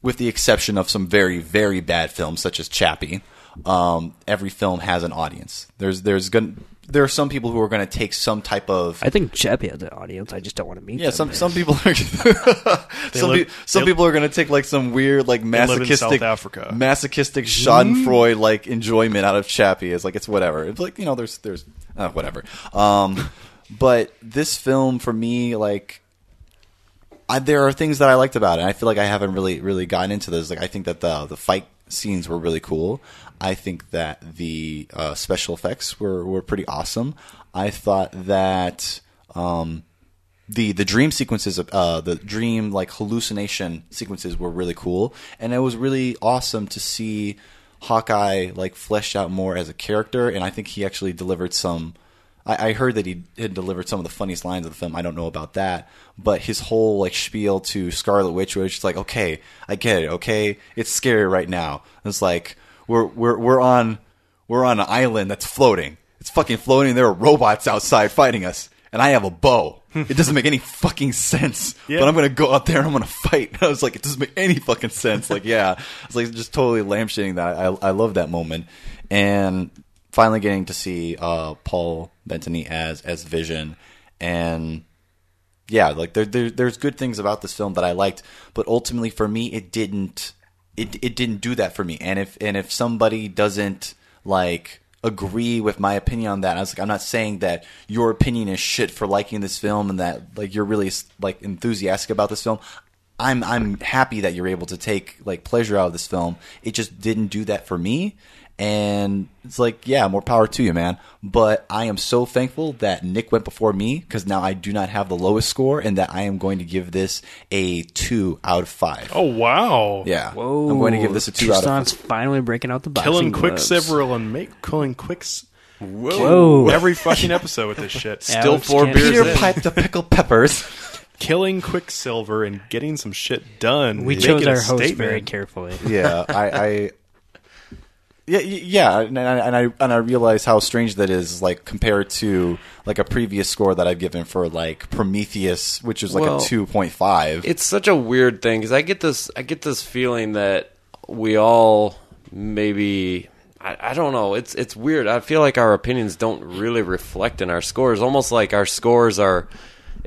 with the exception of some very very bad films such as Chappie um, every film has an audience. There's there's gonna there are some people who are going to take some type of I think Chappie has an audience. I just don't want to meet. yeah, them. some some people are some, live- pe- some they- people are going to take like some weird like live masochistic South Africa. masochistic Schadenfreude like enjoyment out of Chappie. It's like it's whatever. It's like you know, there's there's uh, whatever. Um, but this film for me, like, I, there are things that I liked about it. And I feel like I haven't really really gotten into this. Like, I think that the the fight scenes were really cool. I think that the uh, special effects were were pretty awesome. I thought that. Um, the the dream sequences of uh, the dream like hallucination sequences were really cool, and it was really awesome to see Hawkeye like fleshed out more as a character, and I think he actually delivered some. I, I heard that he had delivered some of the funniest lines of the film. I don't know about that, but his whole like spiel to Scarlet Witch was just like, okay, I get it. Okay, it's scary right now. It's like we're we're we're on we're on an island that's floating. It's fucking floating. There are robots outside fighting us, and I have a bow. it doesn't make any fucking sense. Yeah. But I'm gonna go out there and I'm gonna fight. I was like, it doesn't make any fucking sense. Like, yeah, it's like just totally lampshading that. I I love that moment, and finally getting to see uh, Paul Bettany as as Vision, and yeah, like there, there there's good things about this film that I liked, but ultimately for me it didn't it it didn't do that for me. And if and if somebody doesn't like agree with my opinion on that, I was like I'm not saying that your opinion is shit for liking this film and that like you're really like enthusiastic about this film. I'm I'm happy that you're able to take like pleasure out of this film. It just didn't do that for me. And it's like, yeah, more power to you, man. But I am so thankful that Nick went before me because now I do not have the lowest score, and that I am going to give this a two out of five. Oh wow! Yeah, Whoa, I'm going to give this a two out of five. finally breaking out the boxing Killing gloves. Quicksilver and make killing Quicks. Whoa. Every fucking episode with this shit. Still Alex four can't- beers Peter in. pipe the pickled peppers. Killing Quicksilver and getting some shit done. We Making chose our host statement. very carefully. yeah, I, I yeah, yeah, and I, and I and I realize how strange that is, like compared to like a previous score that I've given for like Prometheus, which is like Well, a two point five. It's such a weird thing because I get this I get this feeling that we all maybe I, I don't know it's it's weird I feel like our opinions don't really reflect in our scores almost like our scores are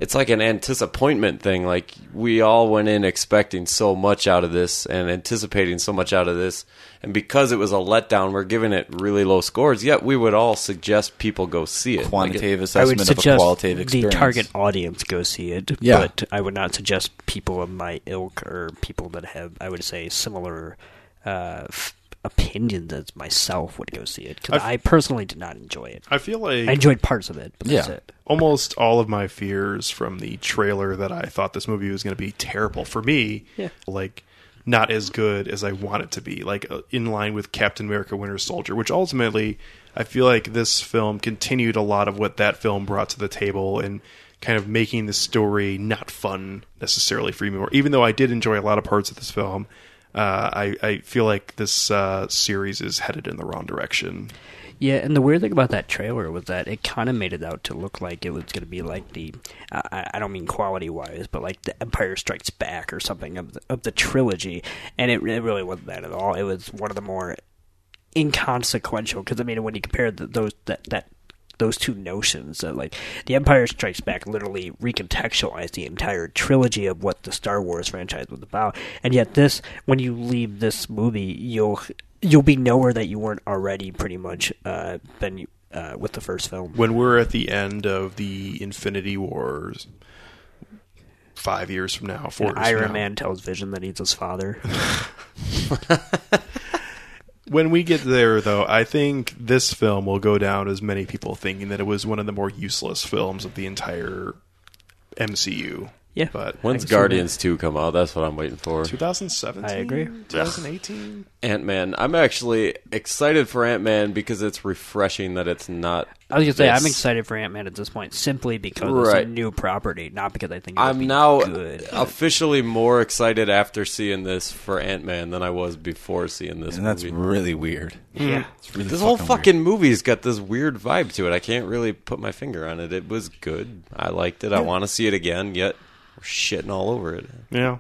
it's like an anticipation thing. Like we all went in expecting so much out of this and anticipating so much out of this, and because it was a letdown, we're giving it really low scores. Yet we would all suggest people go see it. Quantitative I would assessment of a suggest qualitative the experience. target audience go see it, Yeah. but I would not suggest people of my ilk or people that have, I would say, similar uh, f- opinions as myself would go see it because I I personally did not enjoy it. I feel like I enjoyed parts of it, but that's it. Almost all of my fears from the trailer that I thought this movie was going to be terrible for me, Yeah. like not as good as I want it to be, like uh, in line with Captain America: Winter Soldier, which ultimately I feel like this film continued a lot of what that film brought to the table and kind of making the story not fun necessarily for me more. Even though I did enjoy a lot of parts of this film, uh, I, I feel like this uh, series is headed in the wrong direction. Yeah, and the weird thing about that trailer was that it kind of made it out to look like it was going to be like the, I I don't mean quality wise, but like the Empire Strikes Back or something of the, of the trilogy, and it, it really wasn't that at all. It was one of the more inconsequential because I mean when you compare the, those that that those two notions that like the Empire Strikes Back literally recontextualized the entire trilogy of what the Star Wars franchise was about, and yet this when you leave this movie you'll you'll be nowhere that you weren't already pretty much uh, been uh, with the first film. when we're at the end of the Infinity Wars, five years from now, four And years from Iron now, Man tells Vision that he's his father. when we get there, though, I think this film will go down as many people thinking that it was one of the more useless films of the entire MCU. Yeah, but When's Guardians two come out? That's what I'm waiting for. 2017. I agree. 2018. Ant Man. I'm actually excited for Ant Man because it's refreshing that it's not. I was gonna say I'm excited for Ant Man at this point simply because it's a new property, not because I think it will I'm now good. officially more excited after seeing this for Ant Man than I was before seeing this. And that's movie. really weird. Hmm. Yeah. It's really this whole fucking weird. movie's got this weird vibe to it. I can't really put my finger on it. It was good. I liked it. I want to see it again. Yet we're shitting all over it. Yeah.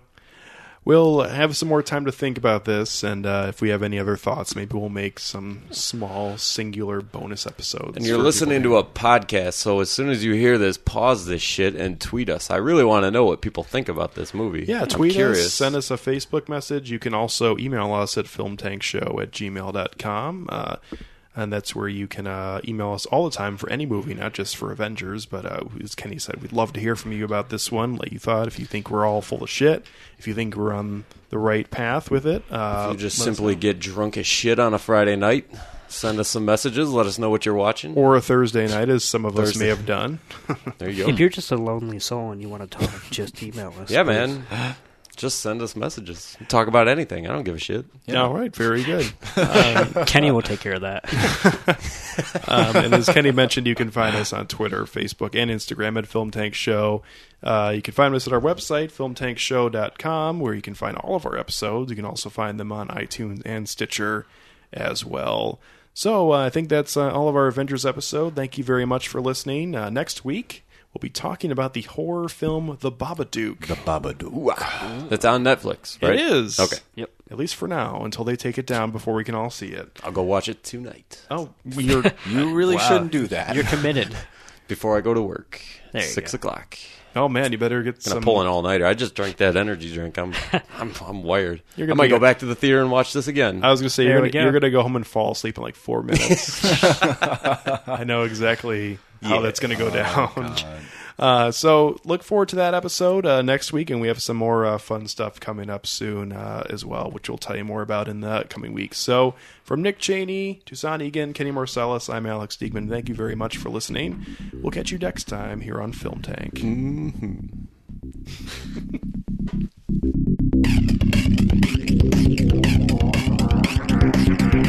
We'll have some more time to think about this, and uh, if we have any other thoughts, maybe we'll make some small, singular bonus episodes. And you're listening to a podcast, so as soon as you hear this, pause this shit and tweet us. I really want to know what people think about this movie. Yeah, I'm tweet curious. us, send us a Facebook message. You can also email us at filmtankshow at gmail.com. Uh, and that's where you can uh, email us all the time for any movie, not just for Avengers. But uh, as Kenny said, we'd love to hear from you about this one, what you thought, if you think we're all full of shit, if you think we're on the right path with it. Uh, If you just simply get drunk as shit on a Friday night, send us some messages. Let us know what you're watching. Or a Thursday night, as some of us Thursday. may have done. There you go. If you're just a lonely soul and you want to talk, just email us. yeah, please. man. Just send us messages. Talk about anything. I don't give a shit. Yeah. All right, very good. Um, Kenny will take care of that. um, and as Kenny mentioned, you can find us on Twitter, Facebook, and Instagram at Film Tank Show. Uh, you can find us at our website, filmtankshow.com, where you can find all of our episodes. You can also find them on iTunes and Stitcher as well. So uh, I think that's uh, all of our Avengers episode. Thank you very much for listening. Uh, next week, we'll be talking about the horror film The Babadook. The Babadook. Ah. That's on Netflix, right? It is. Okay. Yep. At least for now, until they take it down before we can all see it. I'll go watch it tonight. Oh, you're You really Wow. shouldn't do that. You're committed. Before I go to work. There you Six go. o'clock. oh man, you better get Gonna some. pull an all nighter. I just drank that energy drink. I'm I'm I'm wired. You're I gonna might go a- back to the theater and watch this again. I was gonna say There you're gonna, go. you're gonna go home and fall asleep in like four minutes. I know exactly how that's going to go oh, down. Uh, so look forward to that episode uh, next week, and we have some more uh, fun stuff coming up soon uh, as well, which we'll tell you more about in the coming weeks. So from Nick Cheney, Toussaint Egan, Kenny Marcellus, I'm Alex Diegman. Thank you very much for listening. We'll catch you next time here on Film Tank. Mm-hmm.